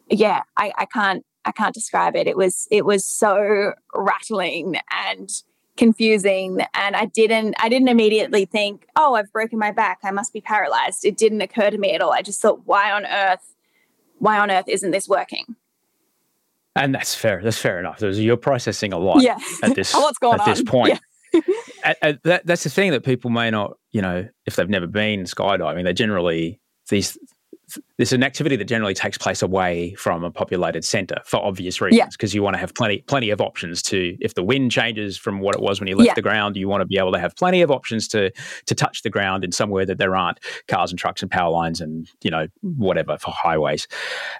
yeah I, I can't i can't describe it. It was it was so rattling and confusing and i didn't i didn't immediately think oh i've broken my back. I must be paralyzed. It didn't occur to me at all. I just thought why on earth why on earth isn't this working and that's fair. That's fair enough. There's, you're processing a lot yeah. at this What's going at on? this point. Yeah. at, at that, that's the thing that people may not, you know, if they've never been skydiving, they generally these this is an activity that generally takes place away from a populated centre for obvious reasons because yeah. you want to have plenty plenty of options to if the wind changes from what it was when you left yeah. the ground you want to be able to have plenty of options to to touch the ground in somewhere that there aren't cars and trucks and power lines and you know whatever for highways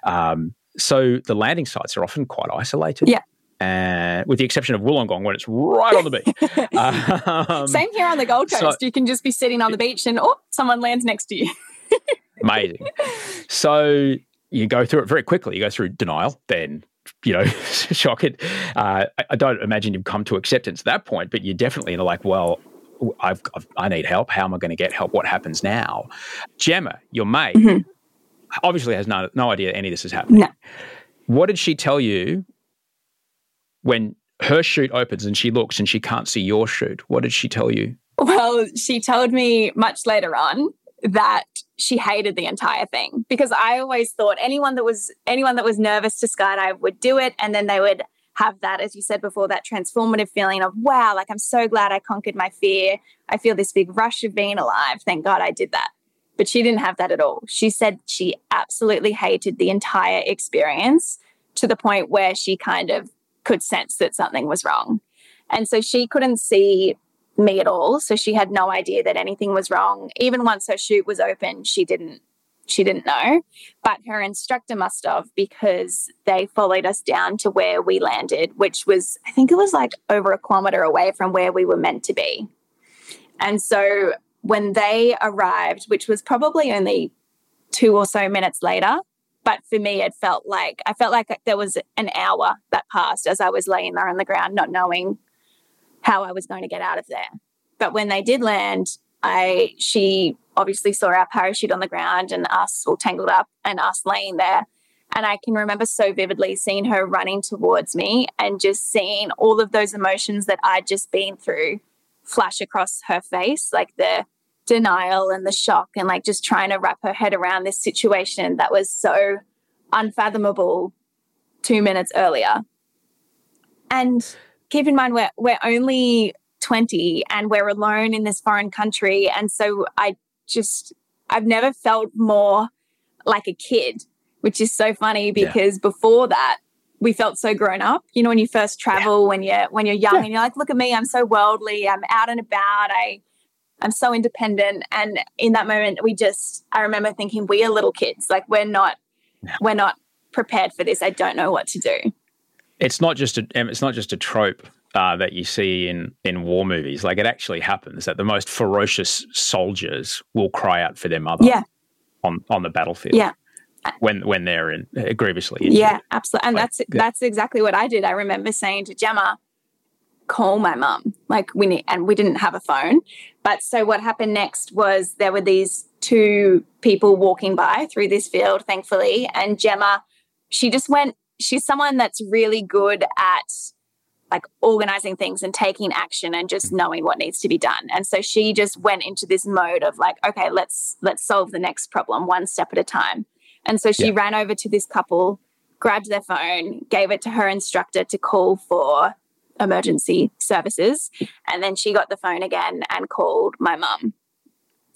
um, so the landing sites are often quite isolated. Yeah. Uh, with the exception of Wollongong, when it's right on the beach. um, Same here on the Gold Coast. So, you can just be sitting on the beach and oh, someone lands next to you. amazing. So you go through it very quickly. You go through denial, then you know, shock it. Uh, I, I, don't imagine you've come to acceptance at that point, but you're definitely in like, well, I've, I've, i need help. How am I going to get help? What happens now? Gemma, your mate, mm-hmm obviously has no, no idea any of this is happening. No. What did she tell you when her chute opens and she looks and she can't see your chute? What did she tell you? Well, she told me much later on that she hated the entire thing because I always thought anyone that was anyone that was nervous to skydive would do it and then they would have that as you said before that transformative feeling of wow like I'm so glad I conquered my fear I feel this big rush of being alive thank god I did that but she didn't have that at all. She said she absolutely hated the entire experience to the point where she kind of could sense that something was wrong. And so she couldn't see me at all. So she had no idea that anything was wrong. Even once her chute was open, she didn't she didn't know. But her instructor must have because they followed us down to where we landed, which was I think it was like over a kilometer away from where we were meant to be. And so when they arrived, which was probably only two or so minutes later, but for me, it felt like I felt like there was an hour that passed as I was laying there on the ground, not knowing how I was going to get out of there. But when they did land, I she obviously saw our parachute on the ground and us all tangled up and us laying there. And I can remember so vividly seeing her running towards me and just seeing all of those emotions that I'd just been through flash across her face, like the denial and the shock and like just trying to wrap her head around this situation that was so unfathomable two minutes earlier. And keep in mind we're we're only 20 and we're alone in this foreign country. And so I just I've never felt more like a kid, which is so funny because yeah. before that we felt so grown up. You know, when you first travel, yeah. when you're when you're young, yeah. and you're like, look at me, I'm so worldly, I'm out and about, I I'm so independent. And in that moment, we just, I remember thinking, we are little kids. Like we're not, we're not prepared for this. I don't know what to do. It's not just a, it's not just a trope uh, that you see in in war movies. Like it actually happens that the most ferocious soldiers will cry out for their mother. Yeah. On on the battlefield. Yeah. When when they're in, uh, grievously injured. Yeah, absolutely. And like, that's that's exactly what I did. I remember saying to Gemma, call my mum. Like we need, and we didn't have a phone. But so what happened next was there were these two people walking by through this field, thankfully, and Gemma, she just went. She's someone that's really good at like organizing things and taking action and just mm-hmm. knowing what needs to be done. And so she just went into this mode of like, okay, let's let's solve the next problem one step at a time. And so she yeah. ran over to this couple, grabbed their phone, gave it to her instructor to call for emergency services, and then she got the phone again and called my mum.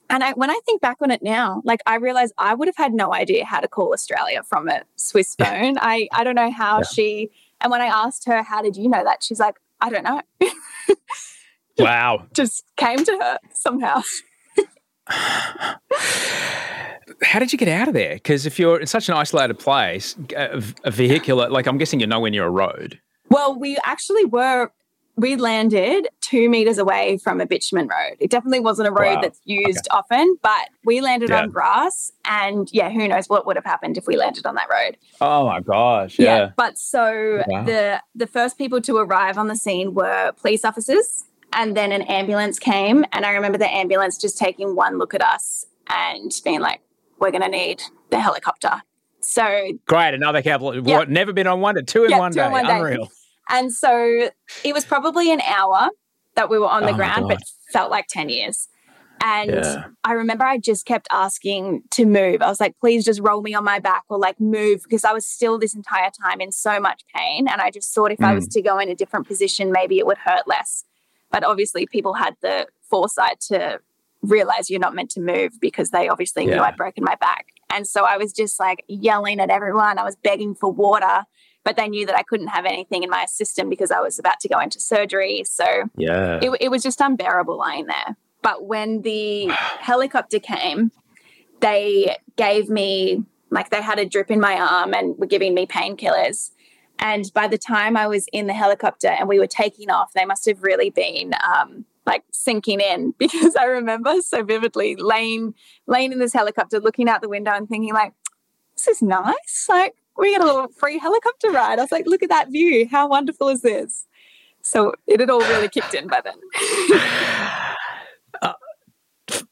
And I, when I think back on it now, like I realize I would have had no idea how to call Australia from a Swiss phone. Yeah. I, I don't know how yeah. she and when I asked her, how did you know that? She's like, I don't know. wow. Just came to her somehow. how did you get out of there? Because if you're in such an isolated place, a, a vehicular, like I'm guessing you're nowhere near a road. Well, we actually were we landed two meters away from a bitumen road. It definitely wasn't a road wow. that's used okay. often, but we landed yeah. on grass. And yeah, who knows what would have happened if we landed on that road. Oh my gosh. Yeah. yeah but so wow. the the first people to arrive on the scene were police officers. And then an ambulance came. And I remember the ambulance just taking one look at us and being like, we're going to need the helicopter. So great. Another couple. Yeah. What, never been on one to two in one two day. One Unreal. Day. And so it was probably an hour that we were on the oh ground, but felt like 10 years. And yeah. I remember I just kept asking to move. I was like, please just roll me on my back or like move because I was still this entire time in so much pain. And I just thought if mm. I was mm. to go in a different position, maybe it would hurt less. But obviously, people had the foresight to realize you're not meant to move because they obviously yeah. knew I'd broken my back. And so I was just like yelling at everyone. I was begging for water but they knew that I couldn't have anything in my system because I was about to go into surgery. So yeah, it, it was just unbearable lying there. But when the helicopter came, they gave me like they had a drip in my arm and were giving me painkillers. And by the time I was in the helicopter and we were taking off, they must have really been um, like sinking in because I remember so vividly laying laying in this helicopter, looking out the window and thinking like, this is nice. Like we get a little free helicopter ride. I was like, look at that view. How wonderful is this? So it had all really kicked in by then. uh,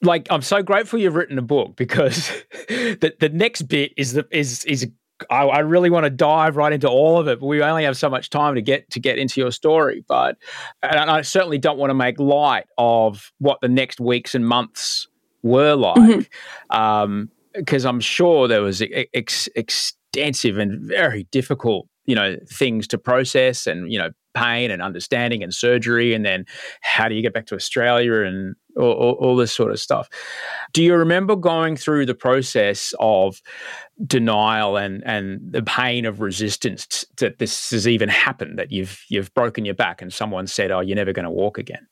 like I'm so grateful you've written a book because the the next bit is the is is I, I, really want to dive right into all of it, but we only have so much time to get to get into your story. But and I certainly don't want to make light of what the next weeks and months were like, mm-hmm. um, because I'm sure there was ex, extensive and very difficult, you know, things to process and, you know, pain and understanding and surgery. And then how do you get back to Australia and all, all, all this sort of stuff. Do you remember going through the process of denial and, and the pain of resistance that this has even happened, that you've, you've broken your back and someone said, oh, you're never going to walk again?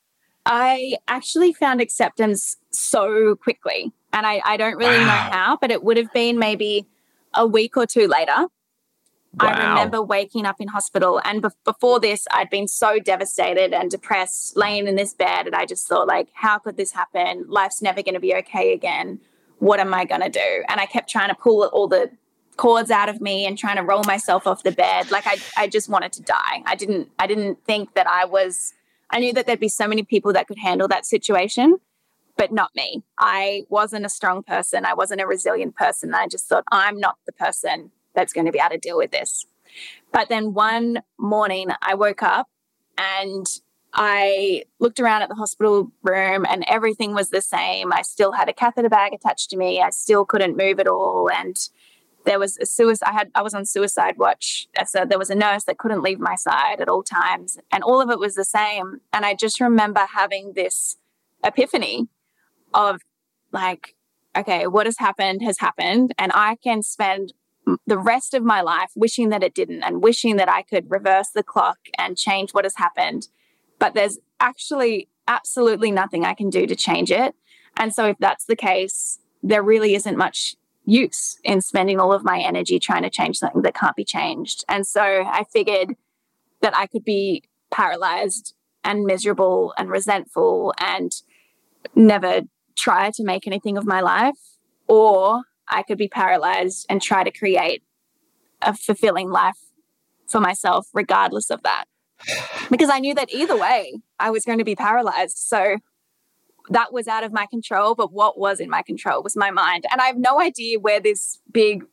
I actually found acceptance so quickly. And I, I don't really wow. know how, but it would have been maybe a week or two later, wow. I remember waking up in hospital. And be- before this, I'd been so devastated and depressed, laying in this bed. And I just thought, like, how could this happen? Life's never going to be okay again. What am I going to do? And I kept trying to pull all the cords out of me and trying to roll myself off the bed. Like I, I just wanted to die. I didn't, I didn't think that I was, I knew that there'd be so many people that could handle that situation but not me. I wasn't a strong person. I wasn't a resilient person. I just thought, I'm not the person that's going to be able to deal with this. But then one morning, I woke up and I looked around at the hospital room and everything was the same. I still had a catheter bag attached to me. I still couldn't move at all. And there was a suicide. I had I was on suicide watch. So there was a nurse that couldn't leave my side at all times. And all of it was the same. And I just remember having this epiphany of like, okay, what has happened has happened. And I can spend the rest of my life wishing that it didn't and wishing that I could reverse the clock and change what has happened. But there's actually absolutely nothing I can do to change it. And so, if that's the case, there really isn't much use in spending all of my energy trying to change something that can't be changed. And so, I figured that I could be paralyzed and miserable and resentful and never try to make anything of my life, or I could be paralyzed and try to create a fulfilling life for myself, regardless of that. Because I knew that either way, I was going to be paralyzed. So that was out of my control. But what was in my control was my mind. And I have no idea where this big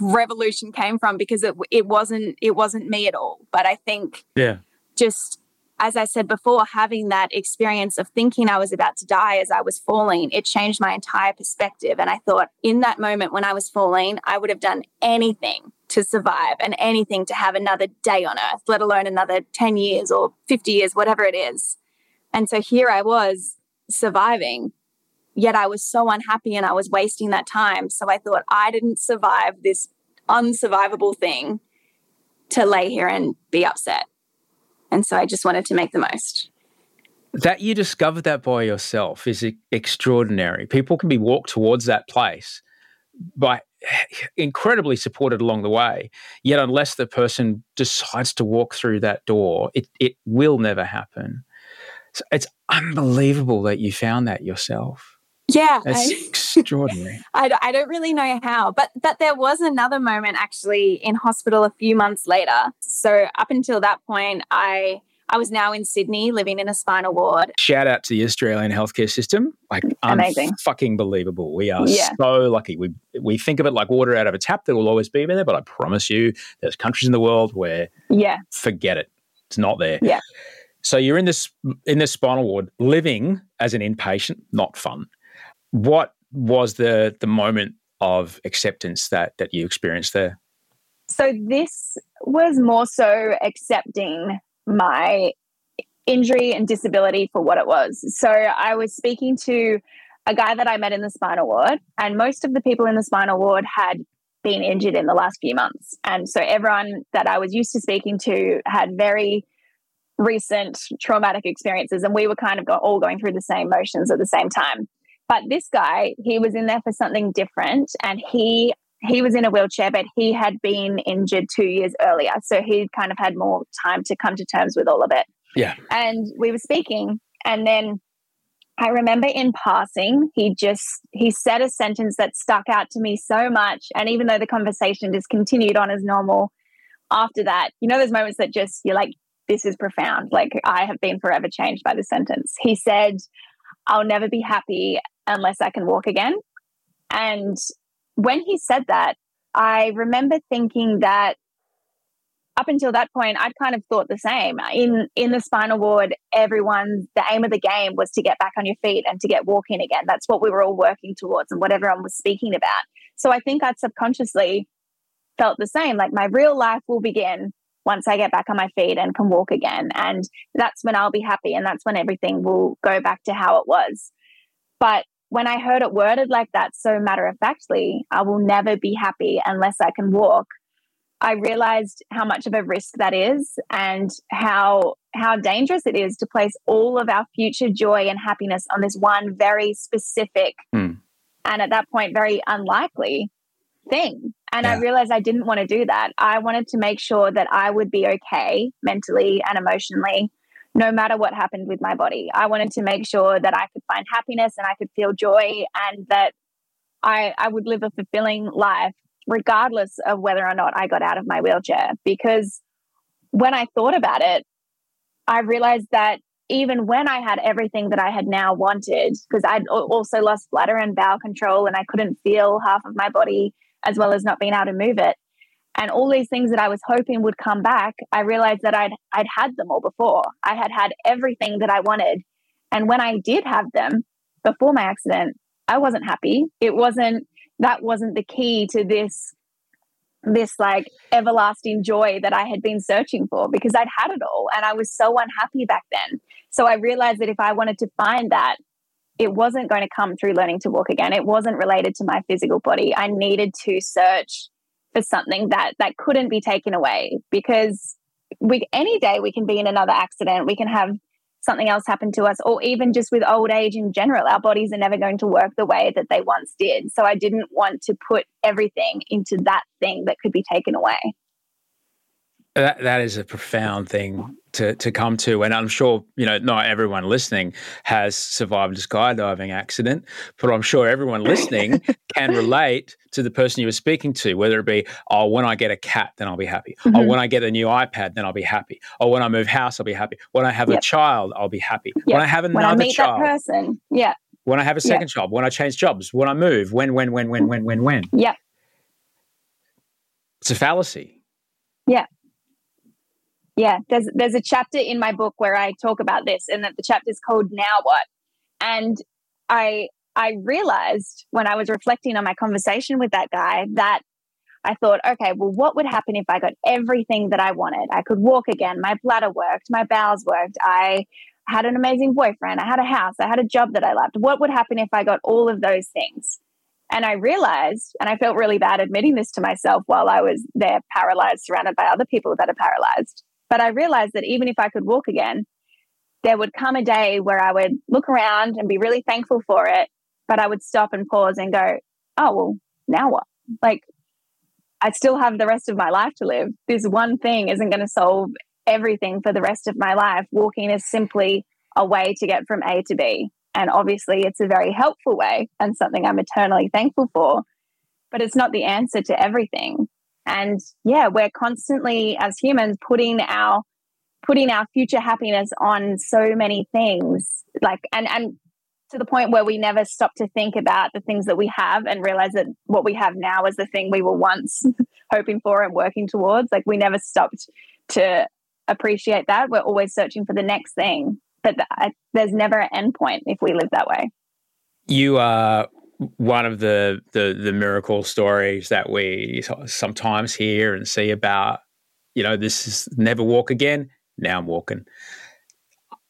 revolution came from because it, it wasn't it wasn't me at all. But I think yeah just, as I said before, having that experience of thinking I was about to die as I was falling, it changed my entire perspective. And I thought in that moment when I was falling, I would have done anything to survive and anything to have another day on earth, let alone another 10 years or 50 years, whatever it is. And so here I was surviving, yet I was so unhappy and I was wasting that time. So I thought I didn't survive this unsurvivable thing to lay here and be upset. And so I just wanted to make the most. That you discovered that by yourself is extraordinary. People can be walked towards that place by incredibly supported along the way. Yet, unless the person decides to walk through that door, it, it will never happen. So it's unbelievable that you found that yourself. Yeah, it's I, extraordinary. I, I don't really know how, but but there was another moment actually in hospital a few months later. So up until that point, I I was now in Sydney living in a spinal ward. Shout out to the Australian healthcare system. Like amazing. Fucking believable. We are yeah. so lucky. We we think of it like water out of a tap that will always be there, but I promise you there's countries in the world where yeah. Forget it. It's not there. Yeah. So you're in this in this spinal ward living as an inpatient, not fun. What was the the moment of acceptance that that you experienced there? So this was more so accepting my injury and disability for what it was. So I was speaking to a guy that I met in the spinal ward, and most of the people in the spinal ward had been injured in the last few months. And so everyone that I was used to speaking to had very recent traumatic experiences, and we were kind of all going through the same motions at the same time. But this guy, he was in there for something different, and he he was in a wheelchair, but he had been injured two years earlier. So he kind of had more time to come to terms with all of it. Yeah. And we were speaking, and then I remember in passing, he just he said a sentence that stuck out to me so much. And even though the conversation just continued on as normal after that, you know, those moments that just you're like, this is profound. Like I have been forever changed by the sentence. He said, I'll never be happy unless I can walk again. And when he said that, I remember thinking that up until that point, I'd kind of thought the same. In in the spinal ward, everyone the aim of the game was to get back on your feet and to get walking again. That's what we were all working towards and what everyone was speaking about. So I think I'd subconsciously felt the same. Like my real life will begin once I get back on my feet and can walk again. And that's when I'll be happy and that's when everything will go back to how it was. But when I heard it worded like that, so matter of factly, I will never be happy unless I can walk. I realized how much of a risk that is and how how dangerous it is to place all of our future joy and happiness on this one very specific mm. and at that point very unlikely thing. And yeah. I realized I didn't want to do that. I wanted to make sure that I would be okay mentally and emotionally no matter what happened with my body. I wanted to make sure that I could find happiness and I could feel joy and that I, I would live a fulfilling life regardless of whether or not I got out of my wheelchair. Because when I thought about it, I realized that even when I had everything that I had now wanted, because I'd also lost bladder and bowel control and I couldn't feel half of my body as well as not being able to move it, and all these things that I was hoping would come back, I realized that I'd I'd had them all before. I had had everything that I wanted. And when I did have them before my accident, I wasn't happy. It wasn't that wasn't the key to this this like everlasting joy that I had been searching for because I'd had it all and I was so unhappy back then. So I realized that if I wanted to find that, it wasn't going to come through learning to walk again. It wasn't related to my physical body. I needed to search for something that that couldn't be taken away because we any day we can be in another accident. We can have something else happen to us or even just with old age in general our bodies are never going to work the way that they once did. So i didn't want to put everything into that thing that could be taken away that, that is a profound thing to, to come to. And I'm sure, you know, not everyone listening has survived a skydiving accident, but I'm sure everyone listening can relate to the person you were speaking to, whether it be, oh, when I get a cat, then I'll be happy. Oh, mm-hmm. Or when I get a new iPad, then I'll be happy. Or when I move house, I'll be happy. When I have yep. a child, I'll be happy. Yep. When I have another when I meet child. That person. Yeah. When I have a second yep. job, when I change jobs, when I move, when, when, when, when, when, when, when. Yeah. It's a fallacy. Yeah Yeah, there's there's a chapter in my book where I talk about this, and that the chapter is called "Now What." And I I realized when I was reflecting on my conversation with that guy that I thought, okay, well, what would happen if I got everything that I wanted? I could walk again. My bladder worked. My bowels worked. I had an amazing boyfriend. I had a house. I had a job that I loved. What would happen if I got all of those things? And I realized, and I felt really bad admitting this to myself while I was there paralyzed, surrounded by other people that are paralyzed. But I realized that even if I could walk again, there would come a day where I would look around and be really thankful for it. But I would stop and pause and go, oh, well, now what? Like, I still have the rest of my life to live. This one thing isn't going to solve everything for the rest of my life. Walking is simply a way to get from A to B. And obviously, it's a very helpful way and something I'm eternally thankful for, but it's not the answer to everything. And yeah, we're constantly, as humans, putting our putting our future happiness on so many things like and and to the point where we never stop to think about the things that we have and realize that what we have now is the thing we were once hoping for and working towards. Like we never stopped to appreciate that. We're always searching for the next thing, but th- there's never an end point if we live that way. You are one of the, the the miracle stories that we sometimes hear and see about. You know, this is never walk again. Now I'm walking.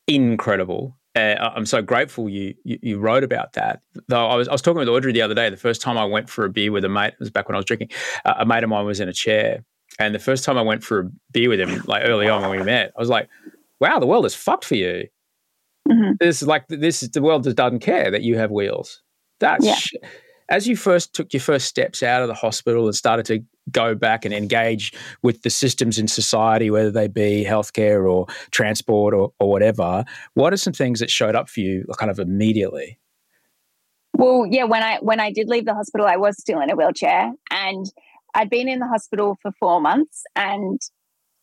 Incredible uh, I'm so grateful you, you, you wrote about that. Though I was I was talking with Audrey the other day. The first time I went for a beer with a mate it was back when I was drinking. Uh, a mate of mine was in a chair, and the first time I went for a beer with him, like early on when we met, I was like, "Wow, the world is fucked for you. Mm-hmm. This is like this is the world just doesn't care that you have wheels. That's yeah. sh- as you first took your first steps out of the hospital and started to go back and engage with the systems in society, whether they be healthcare or transport or, or whatever, what are some things that showed up for you kind of immediately? Well, yeah, when I when I did leave the hospital, I was still in a wheelchair and I'd been in the hospital for four months and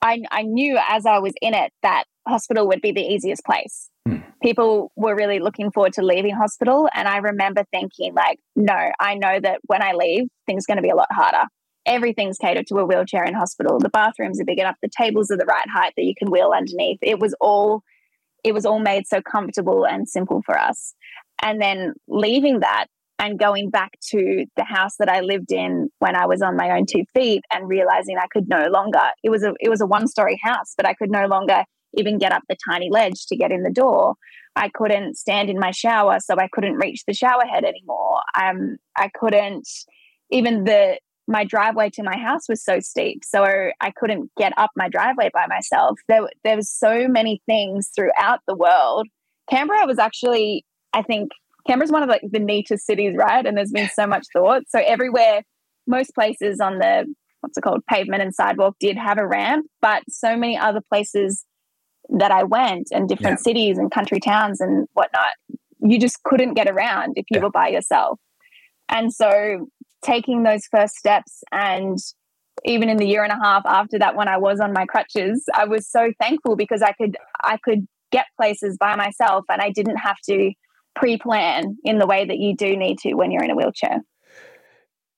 I, I knew as I was in it that hospital would be the easiest place. Hmm. People were really looking forward to leaving hospital. And I remember thinking, like, no, I know that when I leave, things are going to be a lot harder everything's catered to a wheelchair in hospital. The bathrooms are big enough, the tables are the right height that you can wheel underneath. It was all it was all made so comfortable and simple for us. And then leaving that and going back to the house that I lived in when I was on my own two feet and realizing I could no longer it was a it was a one story house, but I could no longer even get up the tiny ledge to get in the door. I couldn't stand in my shower, so I couldn't reach the shower head anymore. Um, I couldn't even the my driveway to my house was so steep so i couldn't get up my driveway by myself there, there was so many things throughout the world canberra was actually i think canberra's one of like the neatest cities right and there's been so much thought so everywhere most places on the what's it called pavement and sidewalk did have a ramp but so many other places that i went and different yeah. cities and country towns and whatnot you just couldn't get around if you yeah. were by yourself and so taking those first steps and even in the year and a half after that when I was on my crutches, I was so thankful because I could I could get places by myself and I didn't have to pre-plan in the way that you do need to when you're in a wheelchair.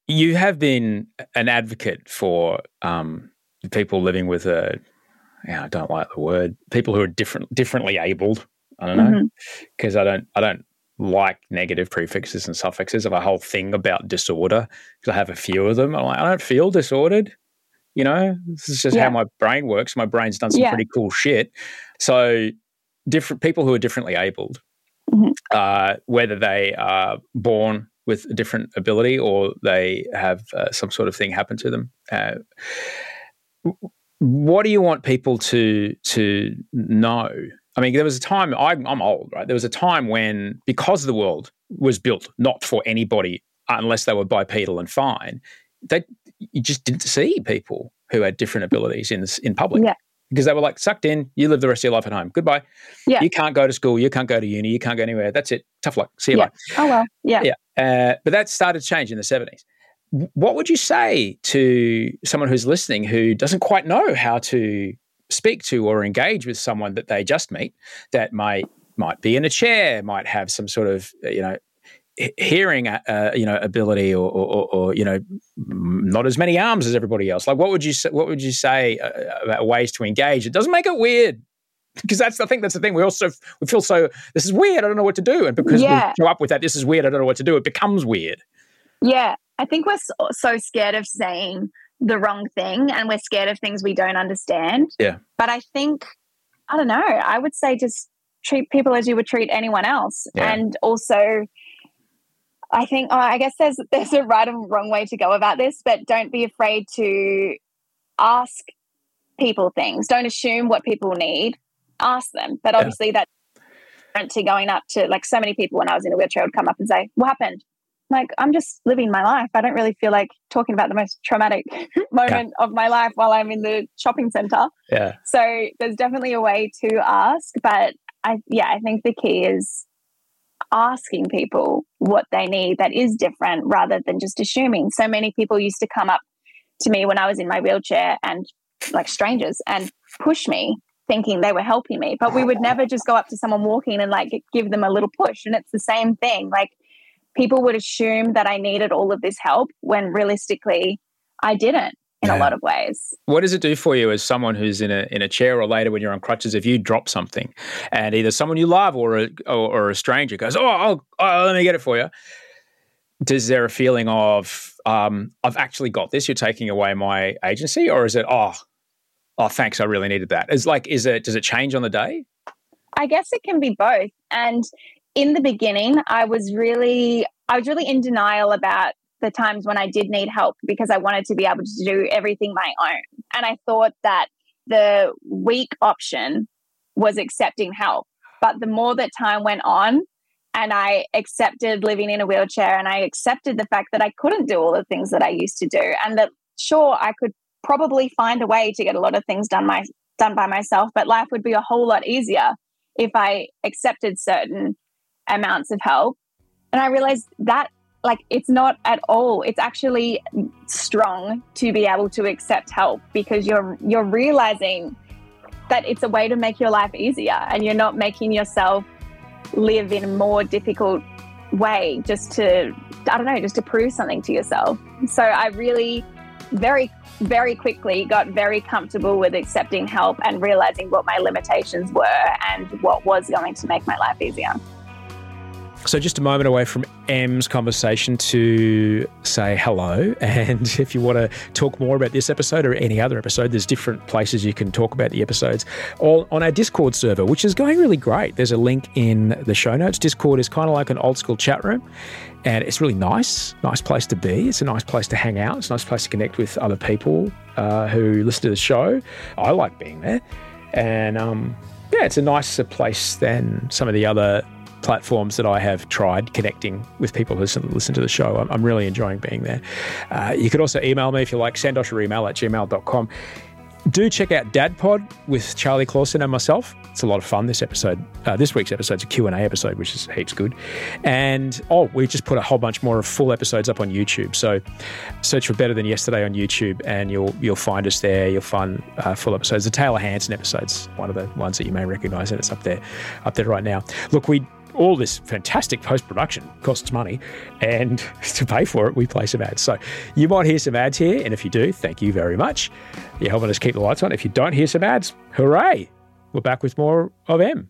You have been an advocate for um, people living with a, yeah, I don't like the word, people who are different, differently abled. I don't know because mm-hmm. I don't, I don't like negative prefixes and suffixes of a whole thing about disorder because I have a few of them. I'm like, I don't feel disordered. You know, this is just yeah. how my brain works. My brain's done some yeah. pretty cool shit. So, different people who are differently abled, mm-hmm. uh, whether they are born with a different ability or they have uh, some sort of thing happen to them. Uh, what do you want people to to know I mean, there was a time, I, I'm old, right? There was a time when, because the world was built not for anybody unless they were bipedal and fine, that you just didn't see people who had different abilities in in public. Yeah. Because they were like sucked in, you live the rest of your life at home. Goodbye. Yeah. You can't go to school, you can't go to uni, you can't go anywhere. That's it. Tough luck. See you yeah. Oh, well. Yeah. Yeah. Uh, but that started to change in the 70s. What would you say to someone who's listening who doesn't quite know how to speak to or engage with someone that they just meet that might might be in a chair, might have some sort of you know hearing, uh, you know, ability or, or, or, you know, not as many arms as everybody else. Like, what would you say, what would you say uh, about ways to engage? It doesn't make it weird because that's I think that's the thing. We also we feel so this is weird. I don't know what to do, and because Yeah. we show up with that, this is weird. I don't know what to do. It becomes weird. Yeah, I think we're so, so scared of saying the wrong thing and we're scared of things we don't understand. Yeah. But I think, I don't know, I would say just treat people as you would treat anyone else. Yeah. And also, I think, oh, I guess there's there's a right and wrong way to go about this, but don't be afraid to ask people things. Don't assume what people need. Ask them. But Yeah. obviously, that's different to going up to like so many people when I was in a wheelchair would come up and say, "What happened?" like I'm just living my life. I don't really feel like talking about the most traumatic moment of my life while I'm in the shopping center. Yeah. So there's definitely a way to ask, but I yeah, I think the key is asking people what they need that is different rather than just assuming. So many people used to come up to me when I was in my wheelchair and like strangers and push me thinking they were helping me, but we would never just go up to someone walking and like give them a little push and it's the same thing. Like people would assume that I needed all of this help when realistically I didn't in Yeah. a lot of ways. What does it do for you as someone who's in a in a chair or later when you're on crutches? If you drop something, and either someone you love or a or, or a stranger goes, "Oh, I'll, oh, let me get it for you," does there a feeling of um, I've actually got this? You're taking away my agency, or is it oh, oh, thanks, I really needed that? Is like, is it does it change on the day? I guess it can be both. And in the beginning, I was really, I was really in denial about the times when I did need help because I wanted to be able to do everything my own. And I thought that the weak option was accepting help. But the more that time went on, and I accepted living in a wheelchair and I accepted the fact that I couldn't do all the things that I used to do and that sure I could probably find a way to get a lot of things done my done by myself but life would be a whole lot easier if I accepted certain amounts of help. And I realized that like it's not at all it's actually strong to be able to accept help because you're you're realizing that it's a way to make your life easier and you're not making yourself live in a more difficult way just to I don't know just to prove something to yourself. So I really very very quickly got very comfortable with accepting help and realizing what my limitations were and what was going to make my life easier. So, just a moment away from Em's conversation to say hello. And if you want to talk more about this episode or any other episode, there's different places you can talk about the episodes all on our Discord server, which is going really great. There's a link in the show notes. Discord is kind of like an old school chat room. And it's really nice, nice place to be. It's a nice place to hang out. It's a nice place to connect with other people uh, who listen to the show. I like being there. And um, yeah, it's a nicer place than some of the other platforms that I have tried connecting with people who listen, to the show. I'm, really enjoying being there. Uh, you could also email me if you like, send us your email at gmail.com. Do check out Dad Pod with Charlie Clausen and myself. It's a lot of fun. This episode, uh, this week's episode's a Q&A episode, which is heaps good. And, oh, we just put a whole bunch more of full episodes up on YouTube. So search for Better Than Yesterday on YouTube and you'll you'll find us there. You'll find uh, full episodes. The Taylor Hanson episode's one of the ones that you may recognize and it's up there, up there right now. Look, we all this fantastic post production costs money, and to pay for it, we play some ads. So you might hear some ads here, and if you do, thank you very much. You're helping us keep the lights on. If you don't hear some ads, hooray! We're back with more of Em.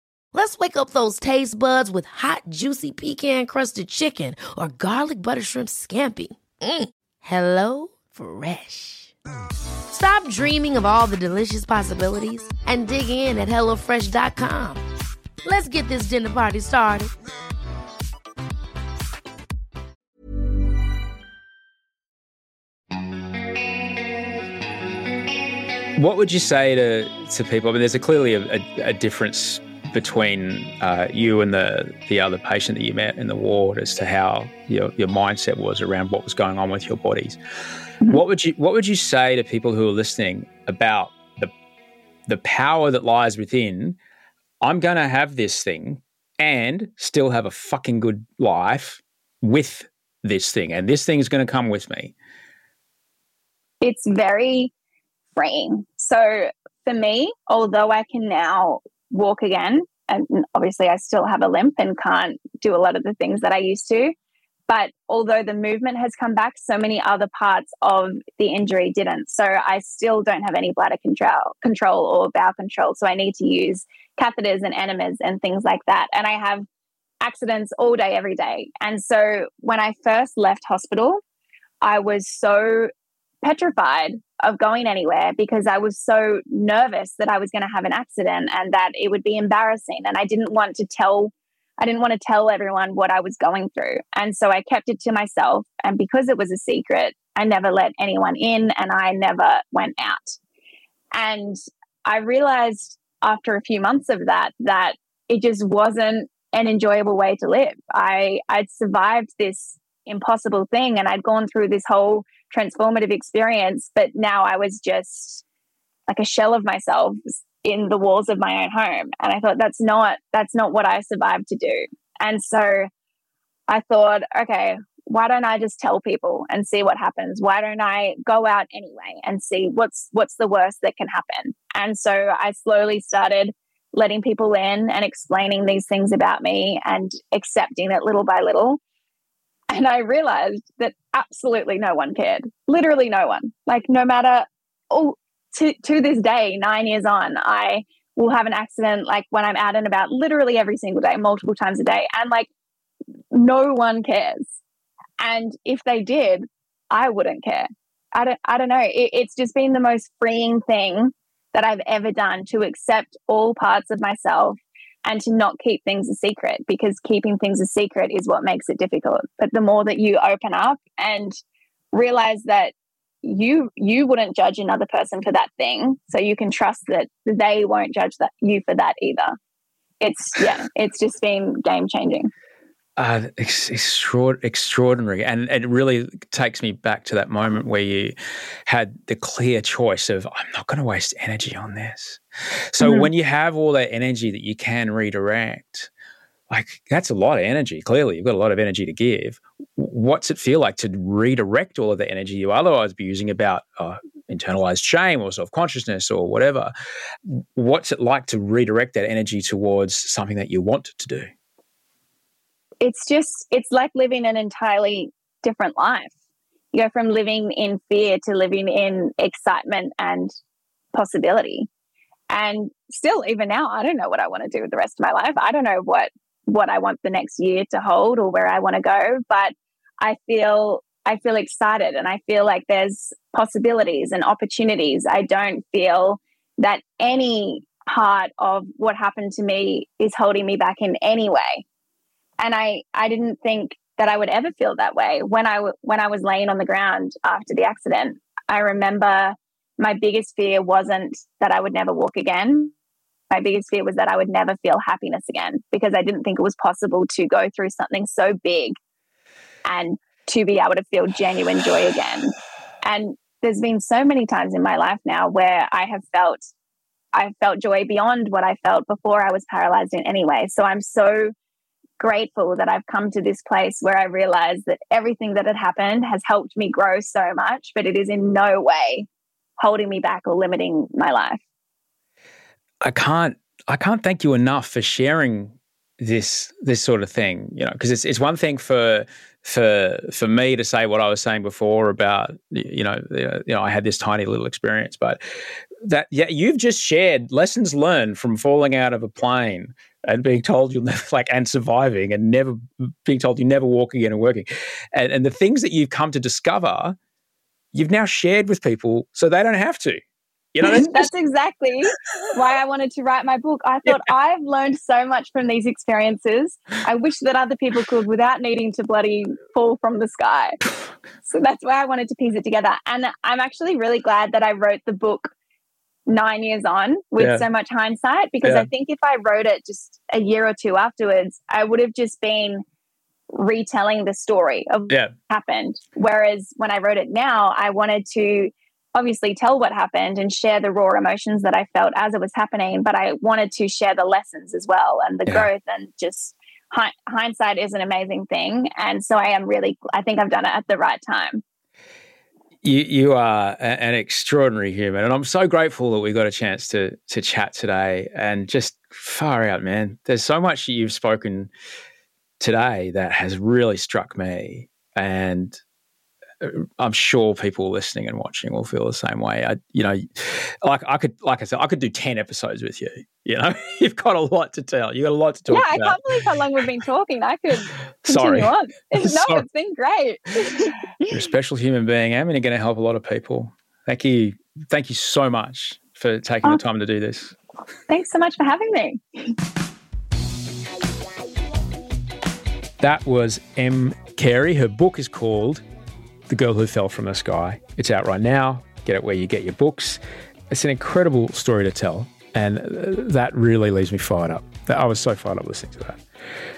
Let's wake up those taste buds with hot, juicy pecan crusted chicken or garlic butter shrimp scampi. Mm. Hello Fresh. Stop dreaming of all the delicious possibilities and dig in at HelloFresh.com. Let's get this dinner party started. What would you say to, to people? I mean, there's a clearly a, a, a difference between uh, you and the the other patient that you met in the ward as to how your, your mindset was around what was going on with your bodies. Mm-hmm. What would you What would you say to people who are listening about the the power that lies within? I'm going to have this thing and still have a fucking good life with this thing, and this thing is going to come with me. It's very freeing. So for me, although I can now walk again. And obviously, I still have a limp and can't do a lot of the things that I used to. But although the movement has come back, so many other parts of the injury didn't. So I still don't have any bladder control, control or bowel control. So I need to use catheters and enemas and things like that. And I have accidents all day, every day. And so when I first left hospital, I was so petrified of going anywhere because I was so nervous that I was going to have an accident and that it would be embarrassing. And I didn't want to tell, I didn't want to tell everyone what I was going through. And so I kept it to myself. And because it was a secret, I never let anyone in and I never went out. And I realized after a few months of that, that it just wasn't an enjoyable way to live. I, I'd survived this impossible thing and I'd gone through this whole transformative experience. But now I was just like a shell of myself in the walls of my own home. And I thought that's not that's not what I survived to do. And so I thought, okay, why don't I just tell people and see what happens? Why don't I go out anyway and see what's what's the worst that can happen? And so I slowly started letting people in and explaining these things about me and accepting it little by little. And I realized that absolutely no one cared. Literally no one. Like, no matter, oh, to, to this day, nine years on, I will have an accident like when I'm out and about literally every single day, multiple times a day. And like, no one cares. And if they did, I wouldn't care. I don't, I don't know. It, it's just been the most freeing thing that I've ever done to accept all parts of myself and to not keep things a secret because keeping things a secret is what makes it difficult. But the more that you open up and realize that you you wouldn't judge another person for that thing, so you can trust that they won't judge that you for that either. It's yeah, it's just been game changing. Uh, extraordinary. And it really takes me back to that moment where you had the clear choice of, I'm not going to waste energy on this. So mm-hmm. when you have all that energy that you can redirect, like that's a lot of energy. Clearly, you've got a lot of energy to give. What's it feel like to redirect all of the energy you otherwise be using about uh, internalized shame or self consciousness or whatever? What's it like to redirect that energy towards something that you want to do? it's just it's like living an entirely different life you go from living in fear to living in excitement and possibility and still even now i don't know what i want to do with the rest of my life. I don't know what what i want the next year to hold or where i want to go but i feel i feel excited and i feel like there's possibilities and opportunities. I don't feel that any part of what happened to me is holding me back in any way. And I I didn't think that I would ever feel that way. When I when I was laying on the ground after the accident. I remember my biggest fear wasn't that I would never walk again. My biggest fear was that I would never feel happiness again because I didn't think it was possible to go through something so big and to be able to feel genuine joy again. And there's been so many times in my life now where I have felt I felt joy beyond what I felt before I was paralyzed in any way. So I'm so grateful that I've come to this place where I realize that everything that had happened has helped me grow so much, but it is in no way holding me back or limiting my life. I can't I can't thank you enough for sharing this this sort of thing, you know, because it's it's one thing for for for me to say what I was saying before about you know you know I had this tiny little experience, but that yeah you've just shared lessons learned from falling out of a plane and being told you'll never like and surviving and never being told you never walk again and working and, and the things that you've come to discover you've now shared with people so they don't have to you know that's, exactly why i wanted to write my book i thought yeah. i've learned so much from these experiences i wish that other people could without needing to bloody fall from the sky so that's why i wanted to piece it together and i'm actually really glad that i wrote the book nine years on with Yeah. so much hindsight because Yeah. I think if I wrote it just a year or two afterwards, I would have just been retelling the story of Yeah. happened. Whereas when I wrote it now, I wanted to obviously tell what happened and share the raw emotions that I felt as it was happening, but I wanted to share the lessons as well and the Yeah. growth and just hi- hindsight is an amazing thing. And so I am really, I think I've done it at the right time. You you are a- an extraordinary human, and I'm so grateful that we got a chance to to chat today. And just far out, man. There's so much that you've spoken today that has really struck me, and uh, I'm sure people listening and watching will feel the same way. I, you know, like I could, like I said, I could do ten episodes with you. You know, you've got a lot to tell. You got a lot to talk yeah, I can't believe how long we've been talking. I could Sorry, continue on. No, Sorry. it's been great. you're a special human being, Em, and you're going to help a lot of people. Thank you, thank you so much for taking Oh. the time to do this. Thanks so much for having me. That was Em Carey. Her book is called The Girl Who Fell from the Sky. It's out right now. Get it where you get your books. It's an incredible story to tell, and uh, that really leaves me fired up. I was so fired up listening to that.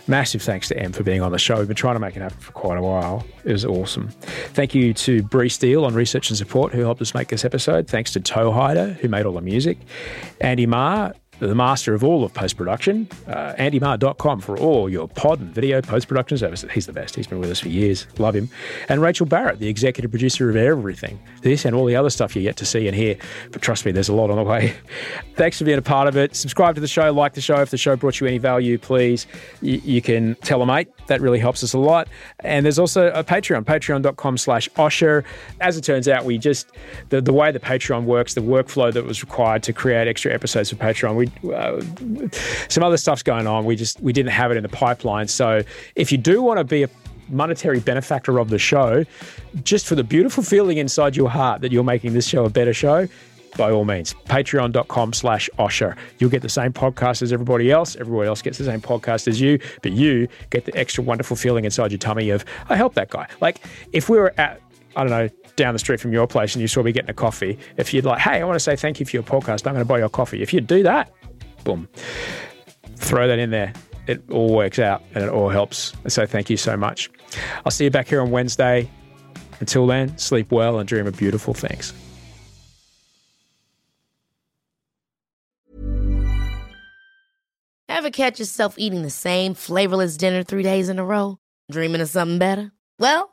Massive thanks to Em for being on the show. We've been trying to make it happen for quite a while. It was awesome. Thank you to Bree Steele on research and support who helped us make this episode. Thanks to Toehider who made all the music. Andy Marr, the master of all of post production. Uh, AndyMarr.com for all your pod and video post production services. He's the best. He's been with us for years. Love him. And Rachel Barrett, the executive producer of everything. This and all the other stuff you're yet to see and hear. But trust me, there's a lot on the way. Thanks for being a part of it. Subscribe to the show, like the show. If the show brought you any value, please, you, you can tell a mate. That really helps us a lot. And there's also a Patreon, patreon.com slash Osher. As it turns out, we just, the, the way the Patreon works, the workflow that was required to create extra episodes for Patreon, we, uh, some other stuff's going on. We just, we didn't have it in the pipeline. So if you do want to be a monetary benefactor of the show, just for the beautiful feeling inside your heart that you're making this show a better show, by all means, patreon.com slash Osher. You'll get the same podcast as everybody else. Everybody else gets the same podcast as you, but you get the extra wonderful feeling inside your tummy of, I helped that guy. Like if we were at, I don't know, down the street from your place and you saw me getting a coffee, if you'd like, hey, I want to say thank you for your podcast, I'm going to buy your coffee. If you do that, boom, throw that in there. It all works out and it all helps. So thank you so much. I'll see you back here on Wednesday. Until then, sleep well and dream of beautiful things. Ever catch yourself eating the same flavorless dinner three days in a row? Dreaming of something better? Well,